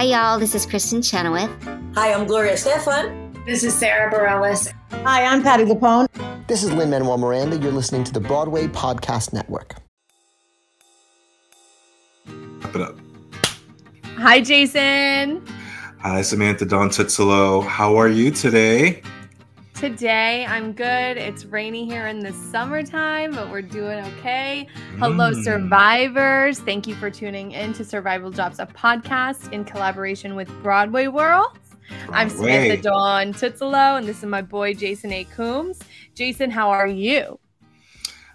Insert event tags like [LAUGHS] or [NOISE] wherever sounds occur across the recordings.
Hi, y'all. This is Kristin Chenoweth. Hi, I'm Gloria Estefan. This is Sara Bareilles. Hi, I'm Patti LuPone. This is Lin Manuel Miranda. You're listening to the Broadway Podcast Network. Wrap it up. Hi, Jason. Hi, Samantha Dawn Tuozzolo. How are you today? Today, I'm good. It's rainy here in the summertime, but we're doing okay. Hello, Mm. survivors. Thank you for tuning in to Survival Jobs, a podcast in collaboration with Broadway World. I'm. Samantha Dawn Tuozzolo, and this is my boy, Jason A. Coombs. Jason, how are you?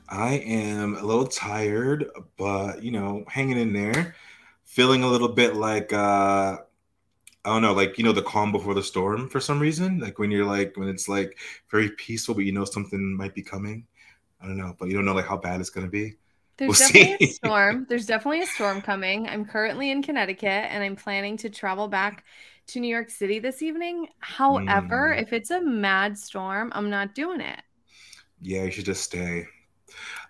I am a little tired, but you know, hanging in there. Feeling a little bit like uh I don't know, like you know, the calm before the storm for some reason. Like when you're like when it's like very peaceful, but you know something might be coming. I don't know, but you don't know like how bad it's gonna be. There's We'll definitely see. a storm. There's definitely a storm coming. I'm currently in Connecticut and I'm planning to travel back to New York City this evening. However, Mm. if it's a mad storm, I'm not doing it. Yeah, you should just stay.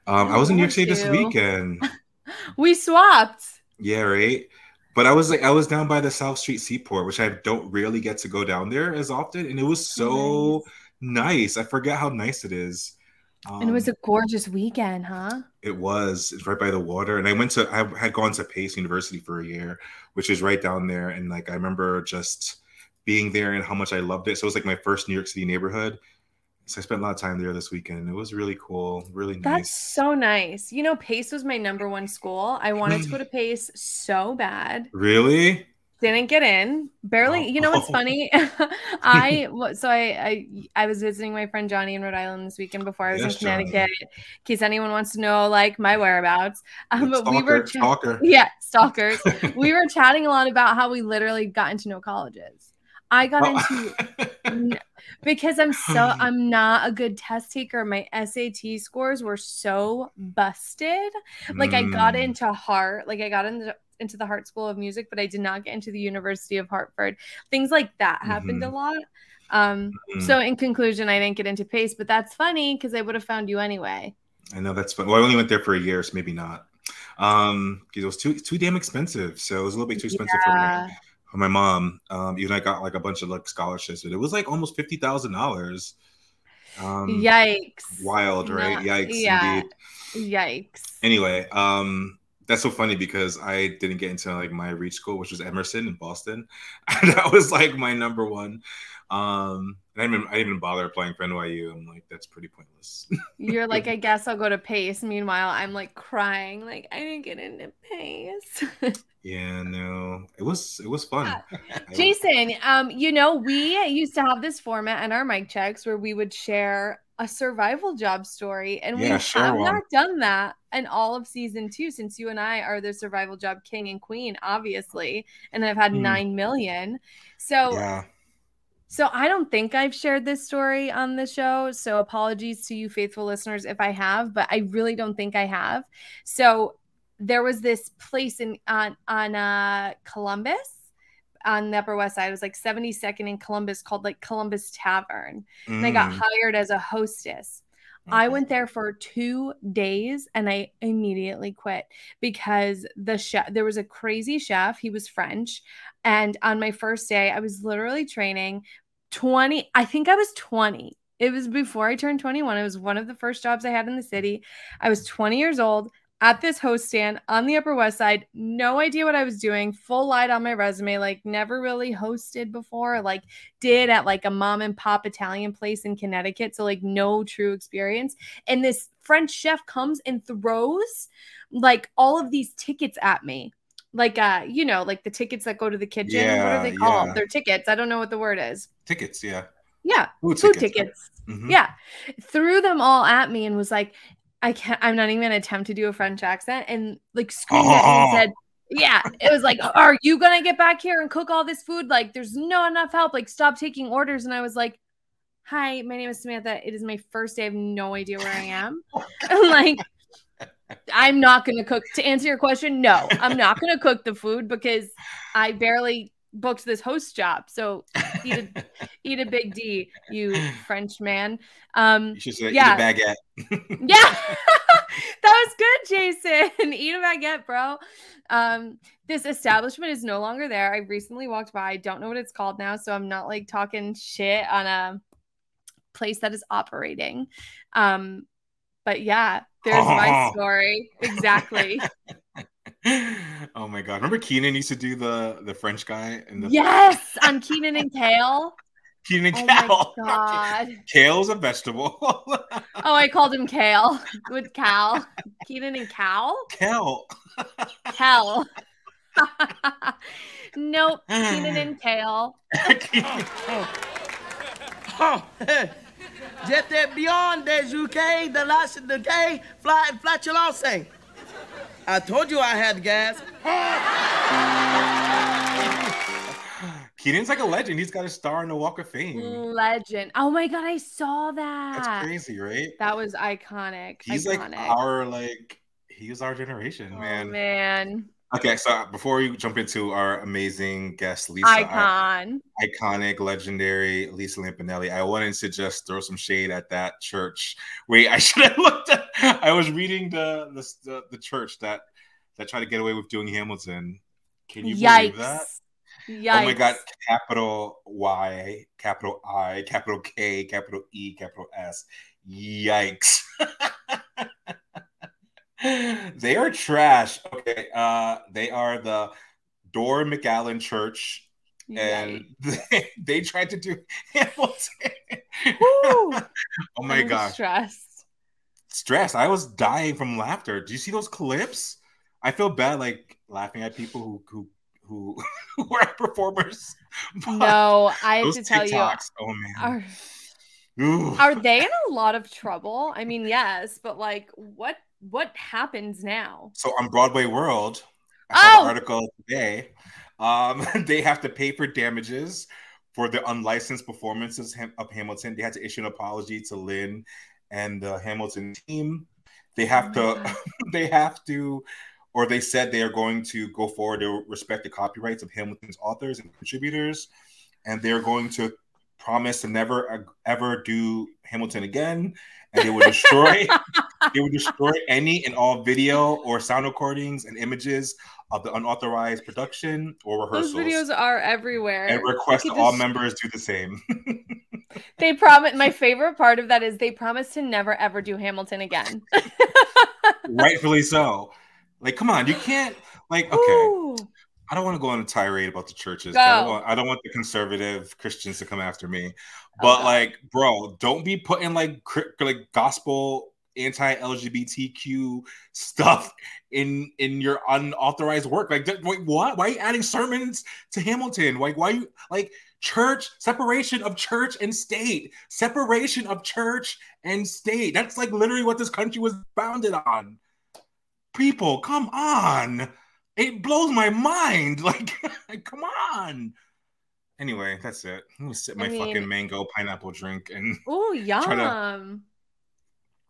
Um, I I was in New York City this weekend. [LAUGHS] We swapped. Yeah, right. But I was like, I was down by the South Street Seaport, which I don't really get to go down there as often, and it was so nice. I forget how nice it is. Um, And it was a gorgeous weekend, huh? it was. It's right by the water, and I went to. I had gone to Pace University for a year, which is right down there, and like I remember just being there and how much I loved it. So it was like my first New York City neighborhood. So I spent a lot of time there this weekend, it was really cool, really nice. That's so nice. You know, Pace was my number one school. I wanted to go to Pace so bad. Really? didn't get in barely you know what's Oh. funny [LAUGHS] i so I, I i was visiting my friend johnny in rhode island this weekend before i was Yes, in Johnny. connecticut in case anyone wants to know like my whereabouts um but we were cha- stalker. yeah stalkers [LAUGHS] we were chatting a lot about how we literally got into no colleges i got into [LAUGHS] Oh. Because i'm so [SIGHS] i'm not a good test taker my sat scores were so busted like I got Mm. into Hartt, like I got into into the Hartt School of Music, but I did not get into the University of Hartford. Things like that happened a Mhm. lot. Um, Mm. so in conclusion, I didn't get into Pace, but that's funny because I would have found you anyway. I know that's fun. Well, I only went there for a year, so maybe not. Um, because it was too too damn expensive. So it was a little bit too expensive for me, my mom. Um, even I got like a bunch of like scholarships, but it was like almost fifty thousand dollars. Um, Yikes. wild, right? Not- Yikes, yeah. indeed. Yikes. Anyway, um, that's so funny because I didn't get into like my reach school, which was Emerson in Boston. [LAUGHS] that was like my number one. Um, and I didn't, I didn't even bother applying for NYU. I'm like, that's pretty pointless. You're like, [LAUGHS] I guess I'll go to Pace. Meanwhile, I'm like crying, like I didn't get into Pace. [LAUGHS] yeah, no, it was it was fun. [LAUGHS] I- Jason, um, you know, we used to have this format in our mic checks where we would share a survival job story, and we Yeah, share have one. not done that in all of season two since you and I are the survival job king and queen, obviously, and I've had Hmm. nine million. So, yeah. so I don't think I've shared this story on the show. So apologies to you, faithful listeners, if I have, but I really don't think I have. So there was this place in on on uh, Columbus on the Upper West Side. It was like 72nd in Columbus called like Columbus Tavern. And I got Mm, hired as a hostess. I went there for two days and I immediately quit because the chef, there was a crazy chef. He was French. And on my first day, I was literally training 20, I think I was 20. It was before I turned 21. It was one of the first jobs I had in the city. I was 20 years old at this host stand on the Upper West Side. No idea what I was doing. Full light on my resume. Like never really hosted before. Like did at like a mom and pop Italian place in Connecticut. So like no true experience. And this French chef comes and throws like all of these tickets at me. Like uh, you know, like the tickets that go to the kitchen. what are they called? yeah. They're tickets. I don't know what the word is. tickets. Yeah, Yeah, food, food tickets. tickets. Mhm. Yeah. Threw them all at me and was like, I can't, I'm not even gonna attempt to do a French accent and like screamed at me and uh-huh. said, Yeah, it was like, Are you gonna get back here and cook all this food? Like, there's no enough help. Like, stop taking orders. And I was like, Hi, my name is Samantha. It is my first day. I have no idea where I am. [LAUGHS] like, I'm not gonna cook. To answer your question, no, I'm not gonna cook the food because I barely booked this host job. So eat a, eat a big D, you French man. Um, You should say Yeah. eat a baguette. [LAUGHS] yeah. [LAUGHS] that was good, Jason. [LAUGHS] Eat a baguette, bro. Um, this establishment is no longer there. I recently walked by. I don't know what it's called now, so I'm not like talking shit on a place that is operating. Um, but yeah, there's my story. Exactly. [LAUGHS] oh my god! Remember Kenan used to do the the French guy and the yes on Kenan and Kale. Kenan oh and Oh Cal. my [LAUGHS] god! Kale's a vegetable. [LAUGHS] Oh, I called him Kale. Good Cal. Kenan and Cal. Cal. Cal. nope. Kenan and Kale. Oh, J'étais beyond des UK, the last of the K, fly, flatulence. I told you I had gas. Kenan's like a legend. He's got a star in the Walk of Fame. Legend. Oh my god, I saw that. That's crazy, right? That was iconic. He's iconic. like our like he's our generation, oh, man. man. Okay, so uh, before we jump into our amazing guest, Lisa, I- iconic, legendary Lisa Lampanelli. I wanted to just throw some shade at that church. Wait, I [LAUGHS] should have looked at. I was reading the the the, the church that that tried to get away with doing Hamilton. Can you Yikes. believe that? Yikes. Oh my God! Capital Y, capital I, capital K, capital E, capital S. Yikes! [LAUGHS] [LAUGHS] they are trash. Okay, uh, they are the Door McAllen Church and [LAUGHS] they, they tried to do [LAUGHS] Hamilton. Oh my I'm gosh, Stressed. stress! I was dying from laughter. Do you see those clips? I feel bad, like laughing at people who who who, who are performers. No, I have to tell TikToks, oh man. Are, Ooh. are they in a lot of trouble? I mean, yes, but like what what happens now? So on Broadway World, I saw Oh! the article today. Um, [LAUGHS] they have to pay for damages for the unlicensed performances of Hamilton. They had to issue an apology to Lin and the Hamilton team. They have Oh to, [LAUGHS] they have to, or they said they are going to go forward to respect the copyrights of Hamilton's authors and contributors, and they're going to promise to never uh, ever do Hamilton again, and they will destroy [LAUGHS] they would destroy any and all video or sound recordings and images of the unauthorized production or Those rehearsals. videos are everywhere. and request all just- members do the same. [LAUGHS] They promise. My favorite part of that is they promise to never ever do Hamilton again. [LAUGHS] Rightfully so. Like, come on, you can't. Like, okay, Ooh. I don't want to go on a tirade about the churches. I don't, want, I don't want the conservative Christians to come after me. But Okay. like, bro, don't be putting like like gospel anti-LGBTQ stuff in in your unauthorized work. Like, wait, what? Why are you adding sermons to Hamilton? Like, why you like church separation of church and state? Separation of church and state. That's like literally what this country was founded on. People, come on. It blows my mind. [LAUGHS] Like, come on. Anyway, that's it. I'm gonna sip I my mean- fucking mango pineapple drink and [LAUGHS] oh yum. Try to-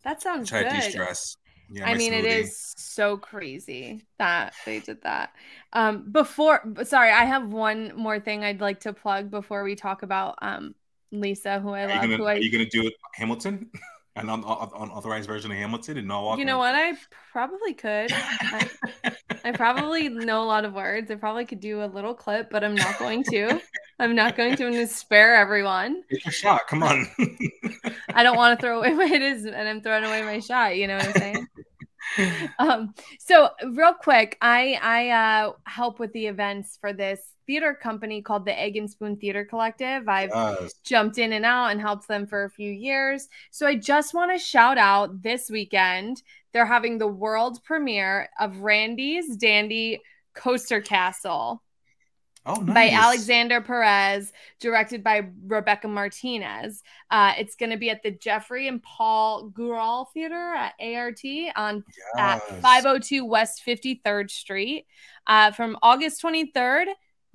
that sounds try good. to de-stress. Yeah, I mean, it smoothie. is so crazy that they did that. Um, before, sorry, I have one more thing I'd like to plug before we talk about um Lisa, who I Are love. you, gonna, who I, are you gonna do it Hamilton? [LAUGHS] An un- un- unauthorized version of Hamilton and not walk. you know what? I probably could. I, I [LAUGHS] probably know a lot of words. I probably could do a little clip, but I'm not going to. I'm not going to. I'm going to spare everyone. It's your shot. Come on. I don't want to throw away my it is, and I'm throwing away my shot. You know what I'm saying? [LAUGHS] um so real quick i i uh help with the events for this theater company called the egg and spoon theater collective. I've Yes. jumped in and out and helped them for a few years. So i just want to shout out this weekend they're having the world premiere of randy's dandy coaster castle Oh, by. Alexander Perez, directed by Rebecca Martinez. Uh, it's going to be at the Jeffrey and Paul Gural Theater at ART on at 502 West 53rd Street uh, from August 23rd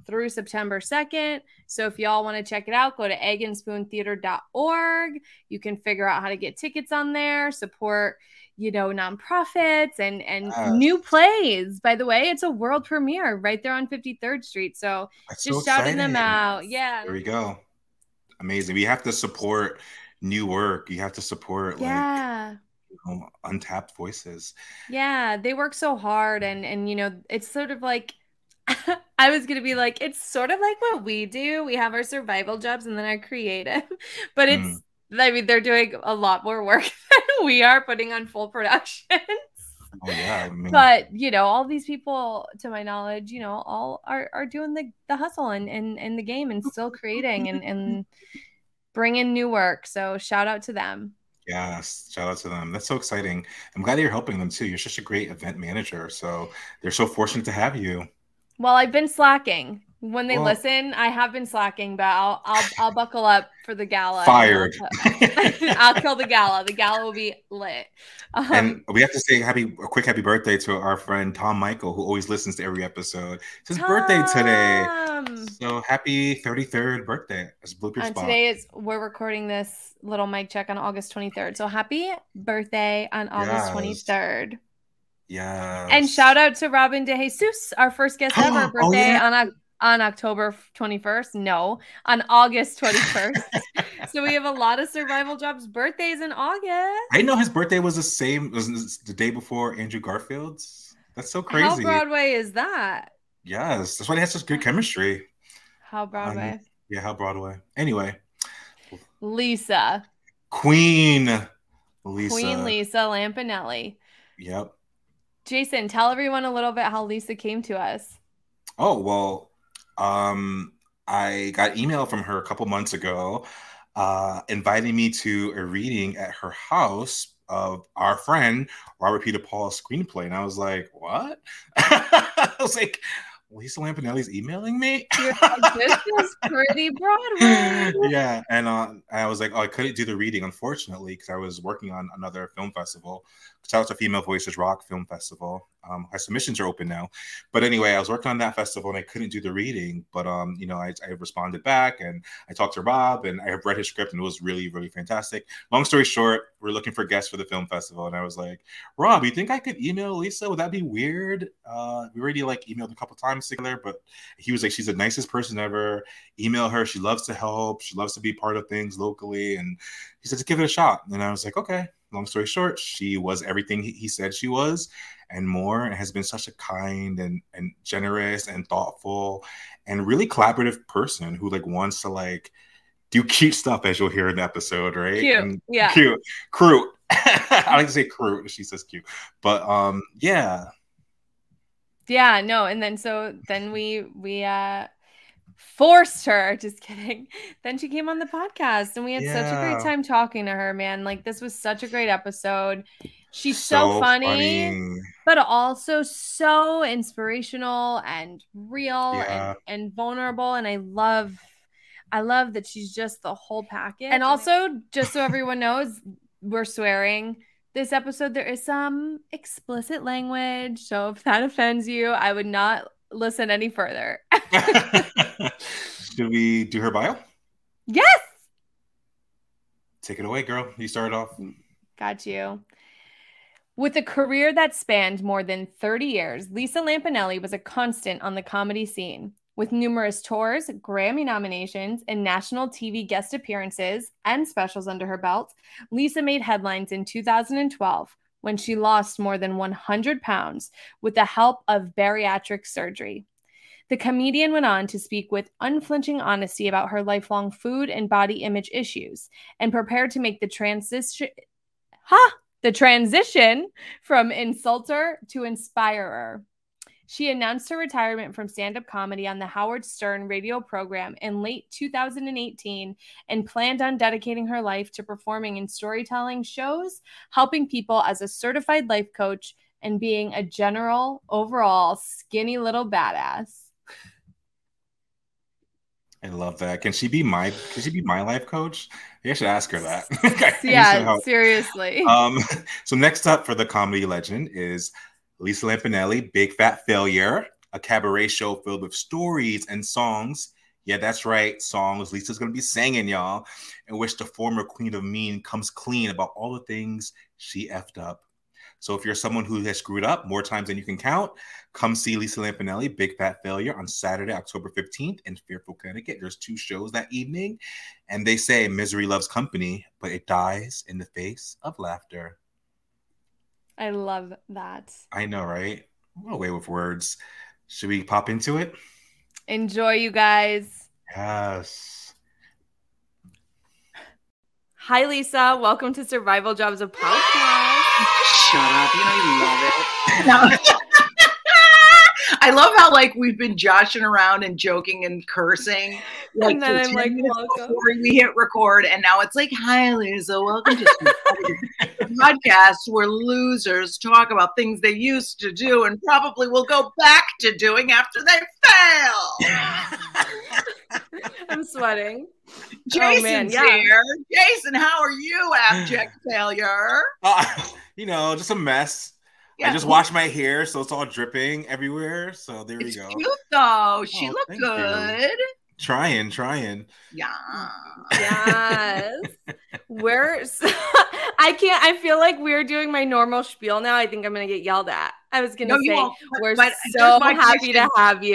through September 2nd. So if y'all want to check it out, go to eggandspoontheater.org. You can figure out how to get tickets on there, support you know nonprofits and and Yes. new plays by the way it's a world premiere right there on 53rd street so just so shouting them out yeah There we go. Amazing. We have to support new work. You have to support like yeah you know, untapped voices. Yeah, they work so hard and and you know, it's sort of like [LAUGHS] I was gonna be like, it's sort of like what we do. We have our survival jobs and then our creative, [LAUGHS] but it's mm. I mean, they're doing a lot more work [LAUGHS] than we are putting on full productions. Oh, yeah, I mean... but you know, all these people, to my knowledge, you know, all are, are doing the, the hustle and, and, and the game and still creating and, and bringing new work. So shout out to them. Yes, shout out to them. That's so exciting. I'm glad you're helping them too. You're such a great event manager. So they're so fortunate to have you. Well, I've been slacking. When they well, listen, I have been slacking, but I'll I'll I'll buckle up for the gala. Fired. I'll, [LAUGHS] I'll, kill the gala. The gala will be lit. Um, and we have to say happy a quick happy birthday to our friend Tom Michael, who always listens to every episode. It's his Tom. birthday today. So happy 33rd birthday. It's Blooper and Today is we're recording this little mic check on August 23rd. So happy birthday on August yes. 23rd. Yeah. And shout out to Robin De Jesus, our first guest [GASPS] ever birthday oh, yeah. on on October 21st. No, on August 21st. [LAUGHS] so we have a lot of survival jobs birthdays in August. I know his birthday was the same was the day before Andrew Garfield's. That's so crazy. How Broadway is that? Yes, that's why he has such good chemistry. How Broadway? Um, yeah, how Broadway. Anyway, Lisa. Queen Lisa. Queen Lisa Lampanelli. Yep. Jason, tell everyone a little bit how Lisa came to us. Oh, well, um, I got email from her a couple months ago uh, inviting me to a reading at her house of our friend Robert Peter Paul's screenplay. And I was like, what? [LAUGHS] I was like, Lisa Lampanelli's emailing me. [LAUGHS] this is pretty Broadway. yeah, and uh, I was like, oh, I couldn't do the reading unfortunately because I was working on another film festival. Shout out to Female Voices Rock Film Festival. Um, my submissions are open now, but anyway, I was working on that festival and I couldn't do the reading. But um, you know, I, I responded back and I talked to Rob and I have read his script and it was really, really fantastic. Long story short, we're looking for guests for the film festival, and I was like, Rob, you think I could email Lisa? Would that be weird? Uh, we already like emailed a couple times together, but he was like, she's the nicest person ever. Email her. She loves to help. She loves to be part of things locally, and he said give it a shot. And I was like, okay. Long story short, she was everything he said she was and more and has been such a kind and, and generous and thoughtful and really collaborative person who like wants to like do [LAUGHS] cute stuff as you'll hear in the episode, right? Cute. And yeah. Cute. Cute. [LAUGHS] I like to say cute. She says cute. But um, yeah. Yeah, no, and then so then we we uh forced her [LAUGHS] just kidding then she came on the podcast and we had yeah. such a great time talking to her man like this was such a great episode she's so, so funny, funny, but also so inspirational and real yeah. and, and vulnerable and i love I love that she's just the whole package. And also, just so [LAUGHS] everyone knows, we're swearing. This episode, there is some explicit language. So if that offends you, I would not listen any further. [LAUGHS] Should we do her bio? Yes. Take it away, girl. You started off. Got you. With a career that spanned more than 30 years, Lisa Lampanelli was a constant on the comedy scene. With numerous tours, Grammy nominations, and national TV guest appearances and specials under her belt, Lisa made headlines in 2012 when she lost more than 100 pounds with the help of bariatric surgery. The comedian went on to speak with unflinching honesty about her lifelong food and body image issues and prepared to make the transition ha, the transition from insulter to inspirer. She announced her retirement from stand up comedy on the Howard Stern radio program in late 2018 and planned on dedicating her life to performing in storytelling shows, helping people as a certified life coach, and being a general, overall, skinny little badass. I love that. Can she be my can she be my life coach? I should ask her that. [LAUGHS] yeah, seriously. Um, [LAUGHS] so next up for the comedy legend is Lisa Lampanelli, Big Fat Failure, a cabaret show filled with stories and songs. Yeah, that's right, songs Lisa's gonna be singing, y'all, in which the former queen of mean comes clean about all the things she effed up. So if you're someone who has screwed up more times than you can count, come see Lisa Lampanelli, Big Fat Failure, on Saturday, October 15th in Fairfield, Connecticut. There's two shows that evening, and they say misery loves company, but it dies in the face of laughter. I love that. I know, right? What a way with words. Should we pop into it? Enjoy, you guys. Yes. Hi, Lisa. Welcome to Survival Jobs, a podcast. Shut up. You know you love it. [LAUGHS] I love how like we've been joshing around and joking and cursing. Like, And then I'm like, minutes before we hit record, and now it's like, hi, Lisa. Welcome to the podcast where losers talk about things they used to do and probably will go back to doing after they fail. [LAUGHS] [LAUGHS] I'm sweating. Jason's Oh, man, yeah. here. Jason, how are you, abject [SIGHS] failure? Uh, [LAUGHS] you know, just a mess. I just washed my hair, so it's all dripping everywhere. So there we It's go. cute though. She Oh, looked good. you. Good. Trying, trying. Yeah. Yes. [LAUGHS] we're s- [LAUGHS] I can't I feel like we're doing my normal spiel now. I think I'm gonna get yelled at. I was gonna No, say won't. But- we're but so here's my happy to have you.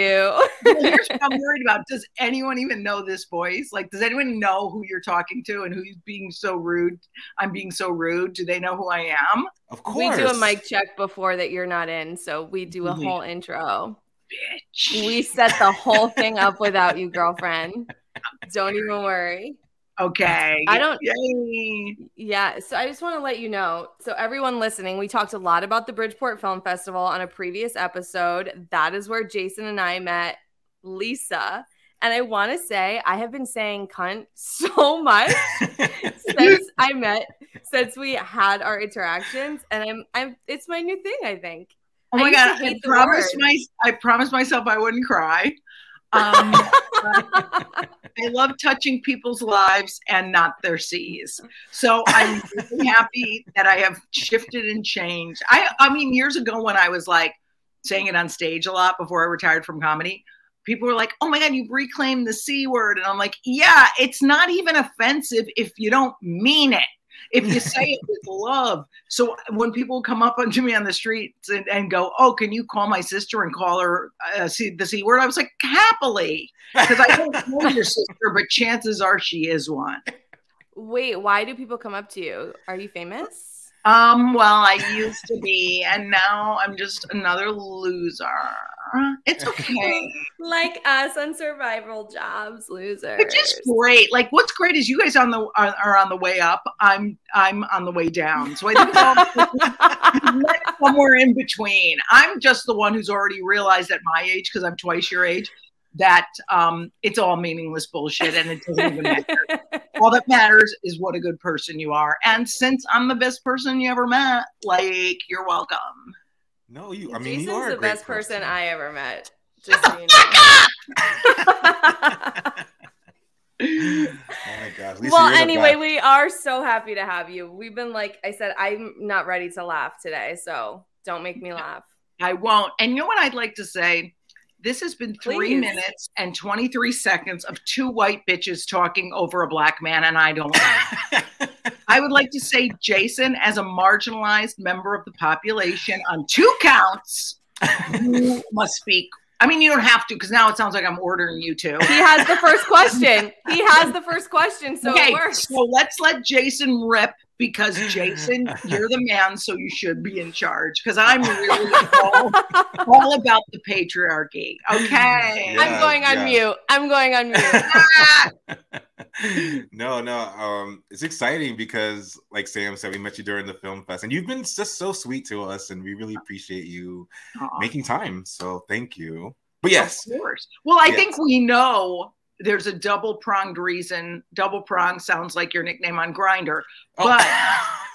Well, here's what I'm [LAUGHS] worried about. Does anyone even know this voice? Like, does anyone know who you're talking to and who's being so rude? I'm being so rude. Do they know who I am? Of course. we do a mic check before that you're not in, so we do a Mhm. whole intro. Bitch. We set the whole thing up without you, girlfriend. [LAUGHS] Don't even worry. okay. I don't- Yay. Yeah, so I just want to let you know. So, everyone listening, we talked a lot about the Bridgeport Film Festival on a previous episode. That is where Jason and I met Lisa. And I want to say, I have been saying cunt [LAUGHS] so much [LAUGHS] since I met, since we had our interactions. And I'm, I'm, it's my new thing, I think. Oh I my to god! I promised my I promised myself I wouldn't cry. Um, [LAUGHS] I love touching people's lives and not their C's. So I'm really happy that I have shifted and changed. I I mean, years ago when I was like saying it on stage a lot before I retired from comedy, people were like, "Oh my god, you've reclaimed the C word," and I'm like, "Yeah, it's not even offensive if you don't mean it." If you say it with love. So when people come up onto me on the streets and, and go, "Oh, can you call my sister and call her uh, C, the C word?" I was like, "Happily," because I don't know your sister, but chances are she is one. Wait, why do people come up to you? Are you famous? Um, well, I used to be, and now I'm just another loser. It's [LAUGHS] okay. Like us on survival jobs, losers. Which is great. Like, what's great is you guys on the are, are on the way up. I'm I'm on the way down. So I think all [LAUGHS] somewhere in between. I'm just the one who's already realized at my age, because I'm twice your age, that um, it's all meaningless bullshit and it doesn't even matter. [LAUGHS] all that matters is what a good person you are. And since I'm the best person you ever met, like, you're welcome. No, you. I mean, Jason's you are a the great best person. I ever met. [LAUGHS] Just so you know. [LAUGHS] oh my gosh. Lisa, well, anyway, best. we are so happy to have you. We've been like I said, I'm not ready to laugh today, so don't make me [LAUGHS] laugh. I won't. And you know what I'd like to say? This has been three Please. minutes and 23 seconds of two white bitches talking over a black man, and I don't. [LAUGHS] I would like to say, Jason, as a marginalized member of the population on two counts, you [LAUGHS] must speak. I mean, you don't have to because now it sounds like I'm ordering you to. He has the first question. [LAUGHS] He has the first question, so okay, it works. so let's let Jason rip because Jason, [LAUGHS] you're the man, so you should be in charge. Because I'm really all, [LAUGHS] all about the patriarchy. Okay. Yeah. I'm going on yeah. mute. I'm going on mute. [LAUGHS] No, no. Um, it's exciting because, like Sam said, we met you during the film fest, and you've been just so sweet to us, and we really appreciate you Aw. making time. So thank you. But yes, Of course. Well, I Yes. think we know there's a double pronged reason. Double prong sounds like your nickname on Grindr, oh.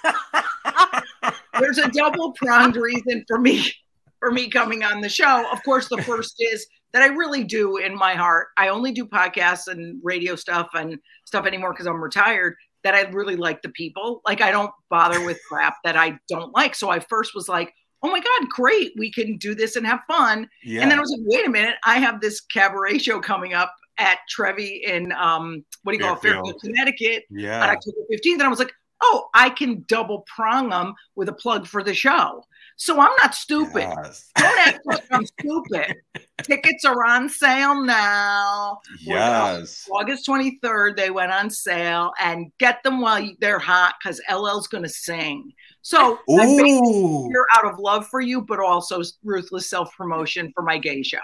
but [LAUGHS] there's a double pronged reason for me for me coming on the show. Of course, the first is that I really do in my heart. I only do podcasts and radio stuff and stuff anymore because I'm retired. That I really like the people. Like I don't bother with crap that I don't like. So I first was like, oh my God, great. We can do this and have fun. yeah. And then I was like, wait a minute, I have this cabaret show coming up at Trevi in um, what do you call it, Fairfield. Fairfield, Connecticut on yeah. October 15th. And I was like, oh, I can double prong them with a plug for the show. So I'm not stupid. Yes. [LAUGHS] Don't act like I'm stupid. Tickets are on sale now. Yes. August 23rd, they went on sale and get them while they're hot because LL's going to sing. So I'm here out of love for you, but also ruthless self promotion for my gay show.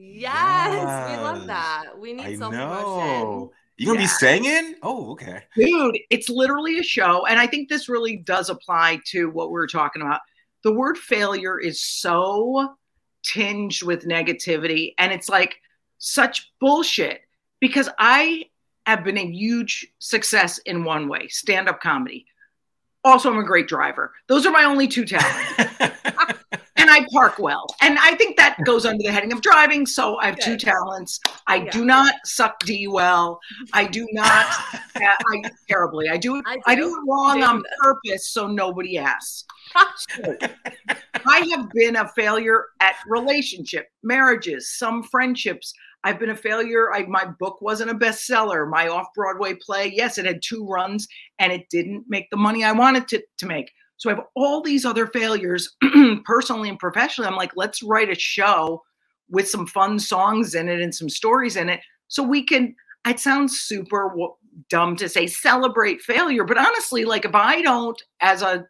Yes, we love that. We I need self promotion. know. You gonna Yeah. be singing? Oh, okay. Dude, it's literally a show. And I think this really does apply to what we were talking about. The word failure is so tinged with negativity. And it's like such bullshit because I have been a huge success in one way stand up comedy. Also, I'm a great driver. Those are my only two talents. [LAUGHS] and I park well. And I think that goes under the heading of driving. So I have two talents. I Yeah. do not suck D well. I do not. [LAUGHS] I terribly. I do it. I I do, do. it wrong on purpose, so nobody asks. So, [LAUGHS] I have been a failure at relationship, marriages, some friendships. I've been a failure. I, my book wasn't a bestseller. My off Broadway play, yes, it had two runs and it didn't make the money I wanted to, to make. So I have all these other failures, [CLEARS THROAT] personally and professionally. I'm like, let's write a show with some fun songs in it and some stories in it so we can. It sounds super dumb to say celebrate failure, but honestly, like if I don't, as a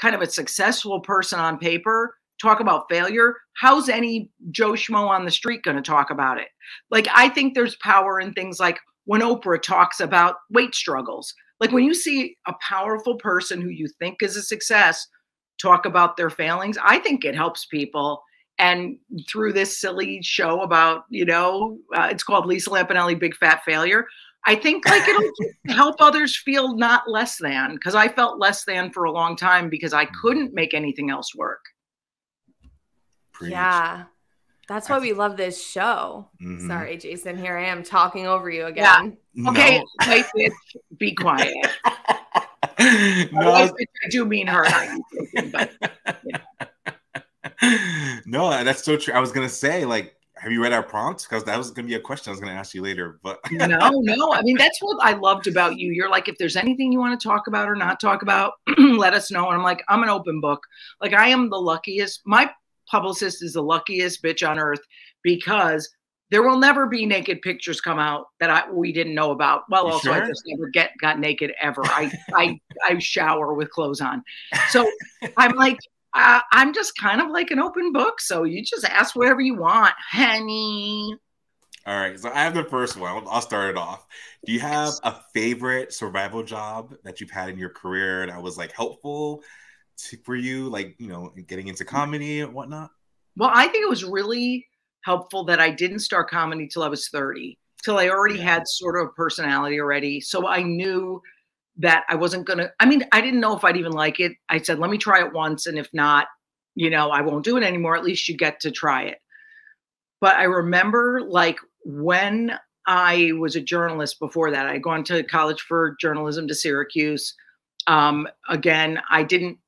kind of a successful person on paper, talk about failure, how's any Joe Schmo on the street going to talk about it? Like, I think there's power in things like when Oprah talks about weight struggles. Like, when you see a powerful person who you think is a success talk about their failings, I think it helps people. And through this silly show about, you know, uh, it's called Lisa Lampanelli Big Fat Failure. I think like it'll [LAUGHS] help others feel not less than because I felt less than for a long time because I couldn't make anything else work. Preach. Yeah. That's why we love this show. Mhm. Sorry, Jason. Here I am talking over you again. No. Okay, wait, bitch, be quiet. [LAUGHS] no, Otherwise, bitch, I do mean her. not you, Jason, but no, that's so true. I was gonna say, like, have you read our prompts? Because that was gonna be a question I was gonna ask you later. But [LAUGHS] no, no. I mean, that's what I loved about you. You're like, if there's anything you want to talk about or not talk about, [CLEARS THROAT] let us know. And I'm like, I'm an open book. Like, I am the luckiest. My publicist is the luckiest bitch on earth because there will never be naked pictures come out that I we didn't know about. Well, You also I just never get got naked ever. I I [LAUGHS] I shower with clothes on. So [LAUGHS] I'm like, uh, I'm just kind of like an open book. So you just ask whatever you want, honey. all right, so I have the first one. I'll- start it off. Do you have a favorite survival job that you've had in your career that was like helpful for you, like you know, getting into comedy and whatnot? Well, I think it was really helpful that I didn't start comedy till I was 30, till I already Yeah. had sort of a personality already. So I knew that I wasn't going to, I mean, I didn't know if I'd even like it. I said, let me try it once. And if not, you know, I won't do it anymore. At least you get to try it. But I remember like when I was a journalist before that, I'd gone to college for journalism to Syracuse. Um, again, I didn't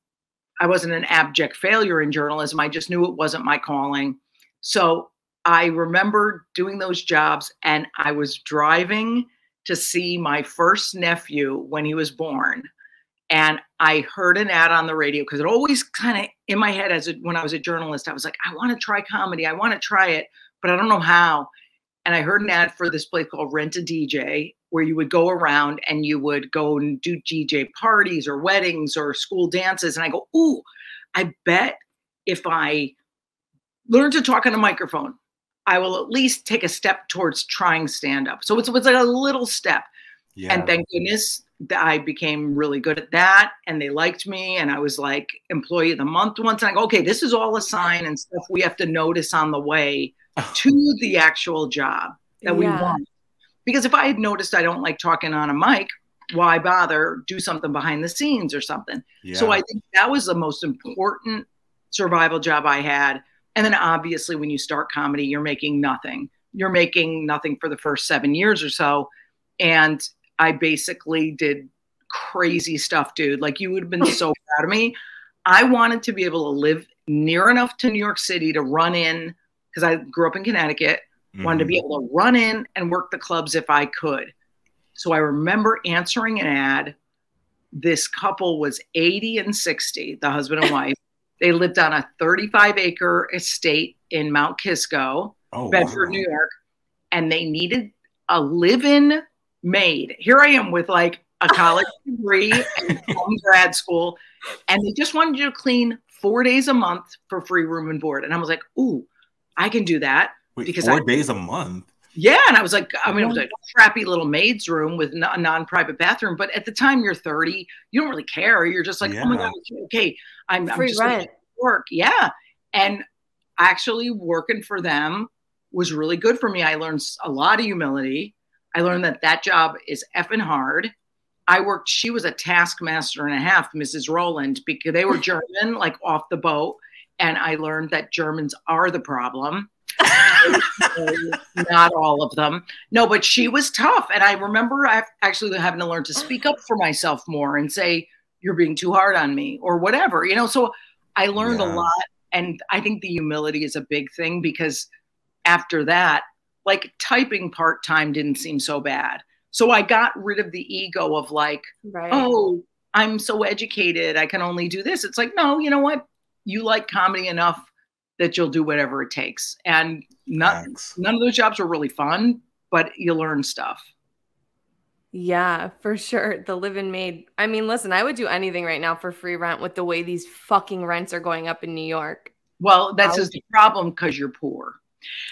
I wasn't an abject failure in journalism. I just knew it wasn't my calling. So I remember doing those jobs and I was driving to see my first nephew when he was born. And I heard an ad on the radio because it always kind of in my head as a, when I was a journalist, I was like, I want to try comedy. I want to try it, but I don't know how. And I heard an ad for this place called Rent a DJ, where you would go around and you would go and do DJ parties or weddings or school dances. And I go, Ooh, I bet if I learn to talk on a microphone, I will at least take a step towards trying stand up. So it's, it's like a little step. Yeah. And thank goodness that I became really good at that. And they liked me. And I was like employee of the month once. And I go, okay, this is all a sign and stuff we have to notice on the way [LAUGHS] to the actual job that we want. Because if I had noticed I don't like talking on a mic, why bother do something behind the scenes or something? yeah. So I think that was the most important survival job I had. And then obviously, when you start comedy, you're making nothing. You're making nothing for the first seven years or so. And I basically did crazy stuff, dude. Like you would have been so [LAUGHS] proud of me. I wanted to be able to live near enough to New York City to run in because I grew up in Connecticut wanted to be Mhm. able to run in and work the clubs if I could. So I remember answering an ad. This couple was 80 and 60, the husband and [LAUGHS] wife. They lived on a 35 acre estate in Mount Kisco, Oh, Bedford, wow. New York, and they needed a live-in maid. Here I am with like a [LAUGHS] college degree and grad school, and they just wanted you to clean four days a month for free room and board. And I was like, "Ooh, I can do that." Wait, because four I- days a month. Yeah, and I was like, I mean, it was a crappy little maid's room with a non-private bathroom. But at the time, you're 30, you don't really care. You're just like, oh my god, okay, I'm, I'm Free just looking rent. work. Yeah, and actually working for them was really good for me. I learned a lot of humility. I learned that that job is effing hard. I worked. She was a taskmaster and a half, Mrs. Roland, because they were [LAUGHS] German, like off the boat, and I learned that Germans are the problem. [LAUGHS] not all of them. No, but she was tough. And I remember I actually having to learn to speak up for myself more and say, you're being too hard on me or whatever, you know. So I learned Yeah. a lot. And I think the humility is a big thing because after that, like typing part time didn't seem so bad. So I got rid of the ego of like, Right. oh, I'm so educated. I can only do this. It's like, no, you know what? You like comedy enough that you'll do whatever it takes. And not, Facts. none of those jobs are really fun, but you learn stuff. Yeah, for sure. The live in maid. I mean, listen, I would do anything right now for free rent with the way these fucking rents are going up in New York. Well, that's just the problem because you're poor. [LAUGHS]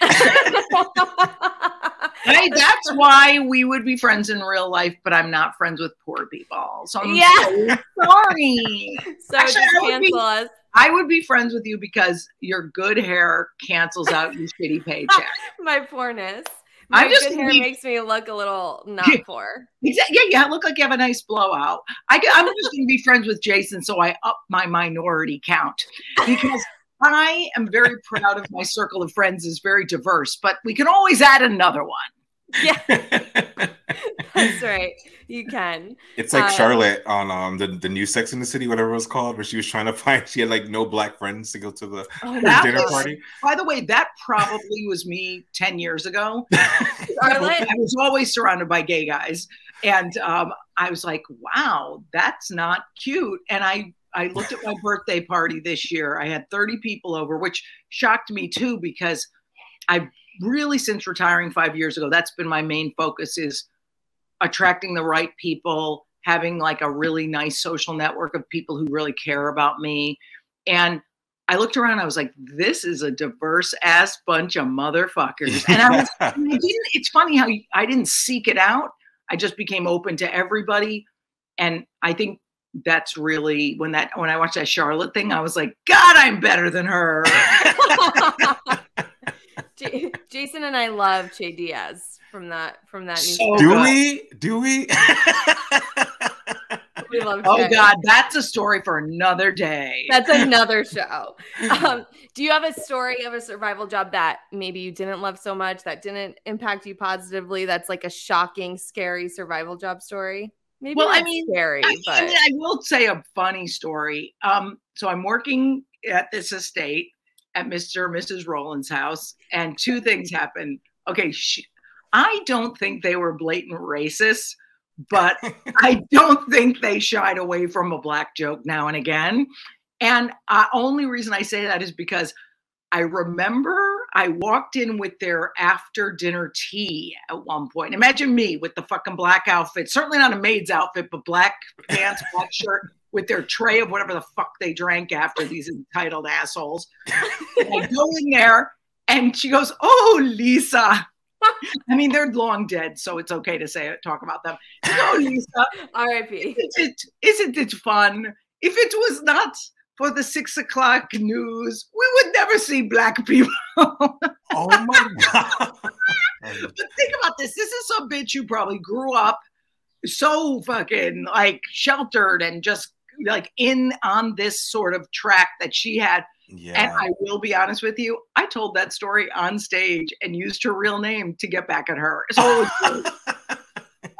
Hey, that's why we would be friends in real life, but I'm not friends with poor people. So I'm Yeah. so sorry. [LAUGHS] so Actually, just I would be- cancel us. I would be friends with you because your good hair cancels out your shitty paycheck. [LAUGHS] My poorness. I'm My just good hair be- makes me look a little not Yeah. poor. Exactly. Yeah, yeah. Look like you have a nice blowout. I, am just going to be friends with Jason, so I up my minority count because I am very proud of my circle of friends is very diverse. But we can always add another one. Yeah, [LAUGHS] [LAUGHS] that's right. You can. It's like Uh, Charlotte on um the, the new Sex in the City, whatever it was called, where she was trying to [LAUGHS] find she had like no black friends to go to the Oh dinner was- party. By the way, that probably was me ten years ago. Charlotte? I was always surrounded by gay guys, and um, I was like, "Wow, that's not cute." And I I looked at my birthday party this year. I had 30 people over, which shocked me too because I really since retiring five years ago, that's been my main focus is attracting the right people, having like a really nice social network of people who really care about me. And I looked around, I was like, this is a diverse ass bunch of motherfuckers. [LAUGHS] And I was, I didn't, it's funny how you- I didn't seek it out. I just became open to everybody. And I think that's really when that when I watched that Charlotte thing, I was like, God, I'm better than her. [LAUGHS] [LAUGHS] J- [LAUGHS] Jason and I love Che Diaz from that from that new. So Do we? Do we? [LAUGHS] we love Oh Che. God, that's a story for another day. That's [LAUGHS] another show. Um, do you have a story of a survival job that maybe you didn't love so much that didn't impact you positively? That's like a shocking, scary survival job story. Maybe Well, I mean, scary, I, but I mean, I will say a funny story. Um, so I'm working at this estate at Mr. and Mrs. Rowland's house, and two things happen. Okay, sh I don't think they were blatant racists, but [LAUGHS] I don't think they shied away from a black joke now and again. And uh, only reason I say that is because I remember I walked in with their after dinner tea at one point. Imagine me with the fucking black outfit, certainly not a maid's outfit, but black pants, black shirt with their tray of whatever the fuck they drank after these entitled assholes. And I go in there and she goes, Oh, Lisa. I mean, they're long dead, so it's okay to say it, talk about them. She Oh, Lisa, R.I.P. isn't it, isn't it fun? If it was not for the six o'clock news, we would never see black people. oh my god! [LAUGHS] but think about this. This is some bitch who probably grew up so fucking like sheltered and just like in on this sort of track that she had. And I will be honest with you, I told that story on stage and used her real name to get back at her. So [LAUGHS]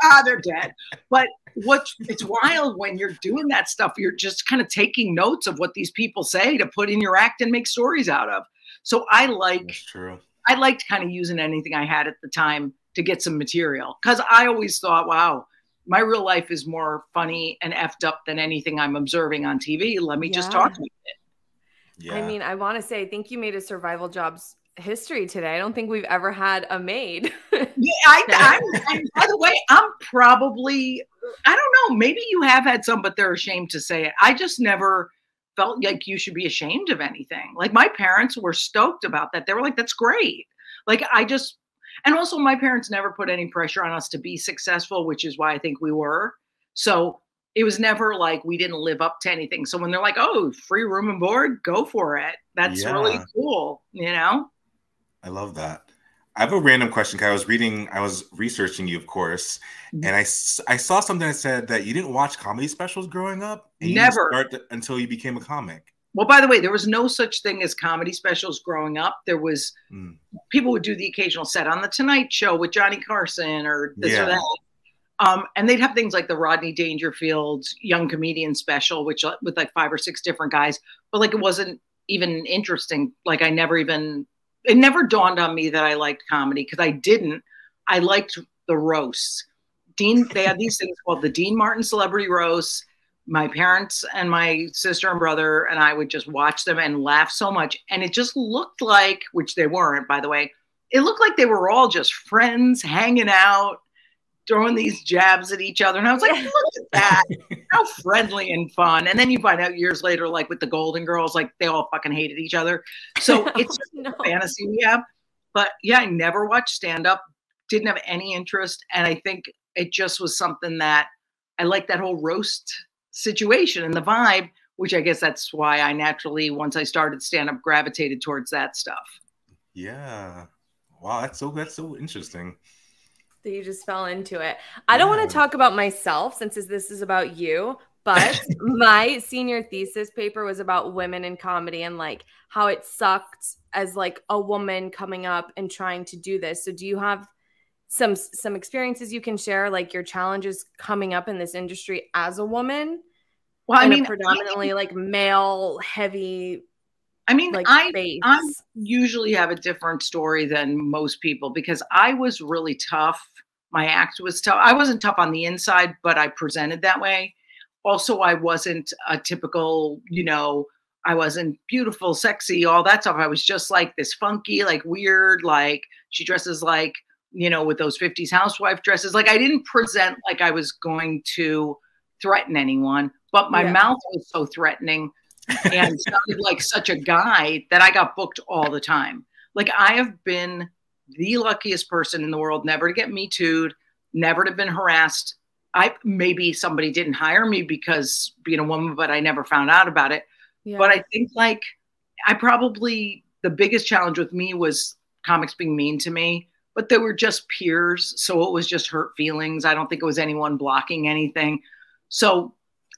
ah, they're dead. But what's it's wild when you're doing that stuff, you're just kind of taking notes of what these people say to put in your act and make stories out of. So I like That's true. I liked kind of using anything I had at the time to get some material because I always thought, wow, my real life is more funny and effed up than anything I'm observing on TV. Let me just talk to you. Yeah. I mean, I want to say, I think you made a survival jobs history today. I don't think we've ever had a maid. [LAUGHS] Yeah, I, I'm, I'm, by the way, I'm probably, I don't know, maybe you have had some, but they're ashamed to say it. I just never felt like you should be ashamed of anything. Like my parents were stoked about that. They were like, that's great. Like I just, and also my parents never put any pressure on us to be successful, which is why I think we were. So it was never like we didn't live up to anything. So when they're like, oh, free room and board, go for it. That's really cool, you know? I love that. I have a random question. 'cause I was reading, I was researching you, of course, mm-hmm. and I, I saw something that said that you didn't watch comedy specials growing up. and you Never. until you became a comic. Well, by the way, there was no such thing as comedy specials growing up. There was Mm. people would do the occasional set on the Tonight Show with Johnny Carson or this Yeah. or that. Um, and they'd have things like the Rodney Dangerfield Young Comedian Special, which uh, with like five or six different guys, but like it wasn't even interesting. Like I never even it never dawned on me that I liked comedy because I didn't. I liked the roasts. Dean, they had these things called the Dean Martin Celebrity Roasts. My parents and my sister and brother and I would just watch them and laugh so much. And it just looked like, which they weren't, by the way, it looked like they were all just friends hanging out, throwing these jabs at each other. And I was like, look at that. How friendly and fun. And then you find out years later, like with the Golden Girls, like they all fucking hated each other. So [LAUGHS] oh, it's just no. a fantasy we have. But yeah, I never watched stand up, didn't have any interest. And I think it just was something that I like that whole roast situation and the vibe, which I guess that's why I naturally, once I started stand up, gravitated towards that stuff. Yeah. Wow, that's so that's so interesting. that you just fell into it. I don't want to talk about myself since this is about you, but [LAUGHS] my senior thesis paper was about women in comedy and like how it sucked as like a woman coming up and trying to do this. So do you have some some experiences you can share like your challenges coming up in this industry as a woman Well, I mean, predominantly like male heavy I mean, like I space? I usually have a different story than most people because I was really tough. My act was tough. I wasn't tough on the inside, but I presented that way. Also, I wasn't a typical, you know, I wasn't beautiful, sexy, all that stuff. I was just like this funky, like weird, like she dresses like, you know, with those 50s housewife dresses. Like I didn't present like I was going to threaten anyone, but my Yeah. mouth was so threatening and sounded like such a guy that I got booked all the time. Like I have been the luckiest person in the world never to get me too'd, never to have been harassed. I maybe somebody didn't hire me because being a woman, but I never found out about it. yeah. But I think like I probably the biggest challenge with me was comics being mean to me, but they were just peers, so it was just hurt feelings. I don't think it was anyone blocking anything. So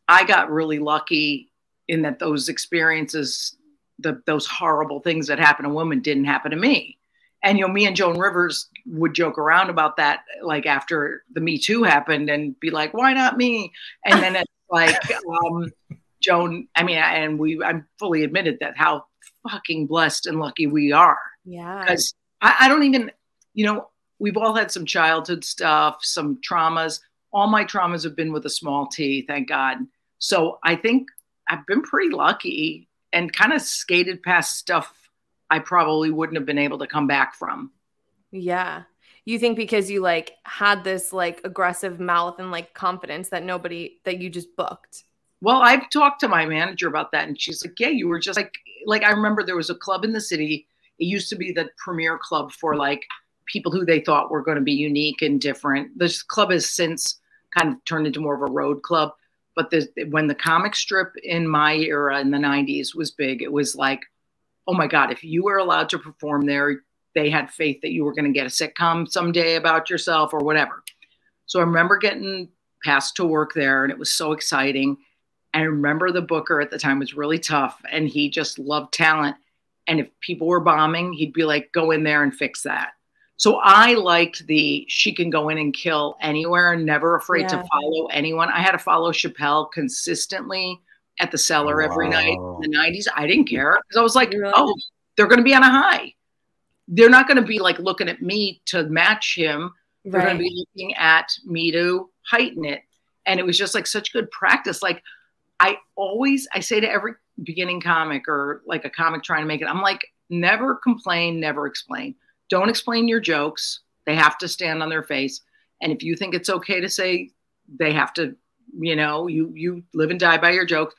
I got really lucky in that those experiences, the those horrible things that happened to women didn't happen to me. And you know, me and Joan Rivers would joke around about that, like after the Me Too happened, and be like, "Why not me?" And then it's [LAUGHS] like, um, Joan. I mean, and we, I'm fully admitted that how fucking blessed and lucky we are yeah. because I, I don't even, you know, we've all had some childhood stuff, some traumas. All my traumas have been with a small T, thank God. So I think I've been pretty lucky and kind of skated past stuff I probably wouldn't have been able to come back from. Yeah. You think because you like had this like aggressive mouth and like confidence that nobody that you just booked. Well, I've talked to my manager about that, and she's like, "Yeah, you were just like like I remember there was a club in the city. It used to be the premier club for like people who they thought were going to be unique and different. This club has since kind of turned into more of a road club. But the, when the comic strip in my era in the '90s was big, it was like, oh my god, if you were allowed to perform there, they had faith that you were going to get a sitcom someday about yourself or whatever. So I remember getting passed to work there, and it was so exciting. I remember the booker at the time was really tough and he just loved talent. And if people were bombing, he'd be like, go in there and fix that. So I liked the she can go in and kill anywhere, never afraid Yeah. to follow anyone. I had to follow Chappelle consistently at the cellar every night in the 90s. I didn't care because I was like, Really? oh, they're going to be on a high. They're not going to be like looking at me to match him they're going to be looking at me to heighten it. And it was just like such good practice. Like I always I say to every beginning comic or like a comic trying to make it, I'm like, never complain, never explain. Don't explain your jokes. They have to stand on their face. And if you think it's okay to say they have to, you know, you you live and die by your jokes,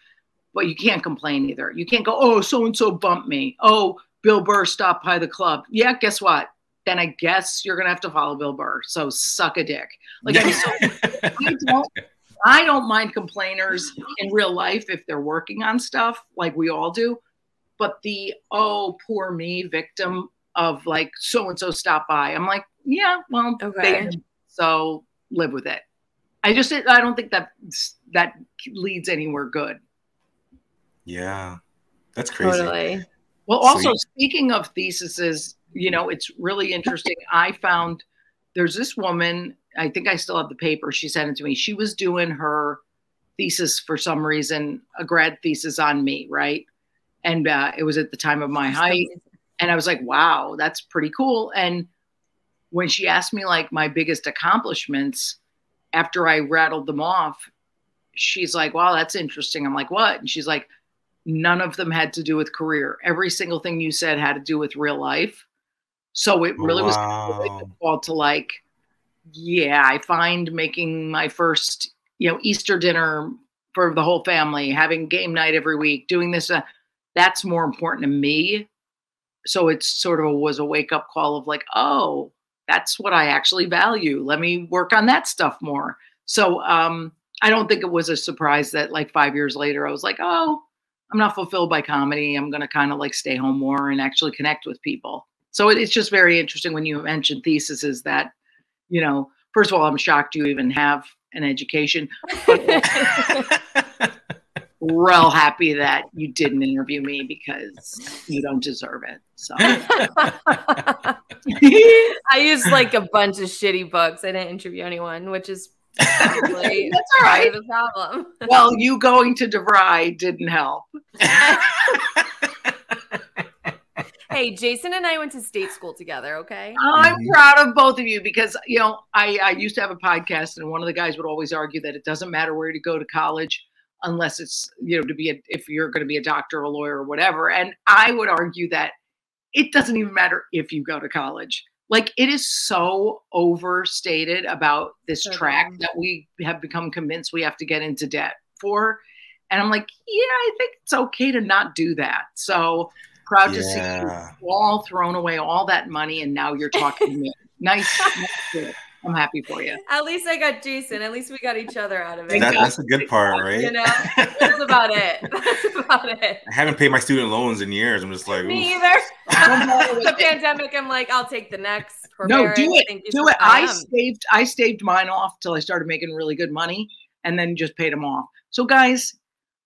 but you can't complain either. You can't go, oh, so and so bumped me. Oh, Bill Burr stopped by the club. Yeah, guess what? Then I guess you're gonna have to follow Bill Burr. So suck a dick. Like I, so, [LAUGHS] I don't I don't mind complainers in real life if they're working on stuff like we all do. But the oh poor me victim of like so and so stop by. I'm like, yeah, well, Okay. they- so live with it. I just I don't think that that leads anywhere good. Yeah. That's crazy. Totally. Well, also you- speaking of theses, you know, it's really interesting. I found there's this woman, I think I still have the paper. She sent it to me. She was doing her thesis for some reason, a grad thesis on me, right? And uh, it was at the time of my height. And I was like, wow, that's pretty cool. And when she asked me like my biggest accomplishments, after I rattled them off, she's like, wow, that's interesting. I'm like, what? And she's like, none of them had to do with career. Every single thing you said had to do with real life. So it really was Wow. called to like, yeah, I find making my first, you know, Easter dinner for the whole family, having game night every week, doing this, uh, that's more important to me. So it's sort of was a wake up call of like, oh, that's what I actually value. Let me work on that stuff more. So um, I don't think it was a surprise that like five years later, I was like, oh, I'm not fulfilled by comedy. I'm going to kind of like stay home more and actually connect with people. So it, it's just very interesting when you mention theses is that, you know, first of all, I'm shocked you even have an education. [LAUGHS] [LAUGHS] Real happy that you didn't interview me because you don't deserve it. So I used like a bunch of shitty books. I didn't interview anyone, which is probably [LAUGHS] That's all part right. of the problem. [LAUGHS] well, you going to DeVry didn't help. [LAUGHS] Hey, Jason and I went to state school together, okay? I'm Mhm. proud of both of you because you know I, I used to have a podcast and one of the guys would always argue that it doesn't matter where to go to college unless it's you know to be a, if you're going to be a doctor or a lawyer or whatever and I would argue that it doesn't even matter if you go to college like it is so overstated about this So track that we have become convinced we have to get into debt for and I'm like yeah I think it's okay to not do that so proud to see you all thrown away all that money and now you're talking to me. Nice. nice good. I'm happy for you. At least I got Jason. At least we got each other out of it. That, that's the good part, right? You know, that's about it. [LAUGHS] That's about it. I haven't paid my student loans in years. I'm just like, Me oof. either. Don't bother with the pandemic, I'm like, I'll take the next. No, forbearance. do it. Do it. I am. saved I saved mine off till I started making really good money and then just paid them off. So guys,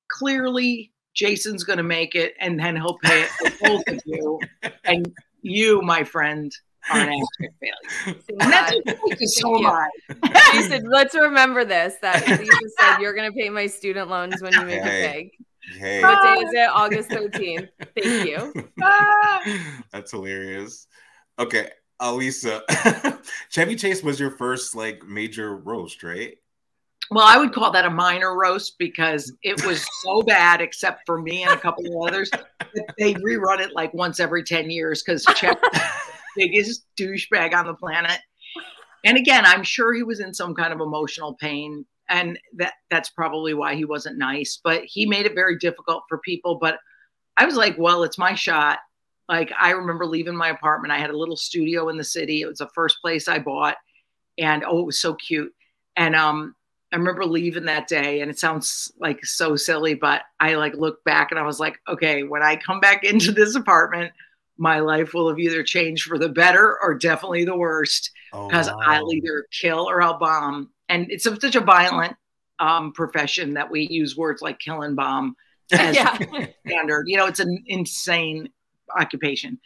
clearly Jason's gonna make it and then he'll pay it for both of you. [LAUGHS] And you, my friend, are an abject failure. [LAUGHS] And that's okay, because [LAUGHS] so am I. [LAUGHS] Jason, let's remember this that Lisa said you're going to pay my student loans when you make Hey. it big. Hey. What day is it? August 13th. Thank you. That's hilarious. Okay, Alisa, Chevy Chase was your first like major roast, right? Well, I would call that a minor roast because it was so bad, except for me and a couple of others. that They rerun it like once every 10 years because Chet is the biggest douchebag on the planet. And again, I'm sure he was in some kind of emotional pain. And that that's probably why he wasn't nice. But he made it very difficult for people. But I was like, well, it's my shot. Like I remember leaving my apartment. I had a little studio in the city. It was the first place I bought. And oh, it was so cute. And um, I remember leaving that day, and it sounds like so silly, but I like looked back and I was like, okay, when I come back [LAUGHS] into this apartment, my life will have either changed for the better or definitely the worst Oh, because I'll either kill or I'll bomb. And it's such a violent um, profession that we use words like kill and bomb [LAUGHS] as Yeah. standard. You know, it's an insane occupation.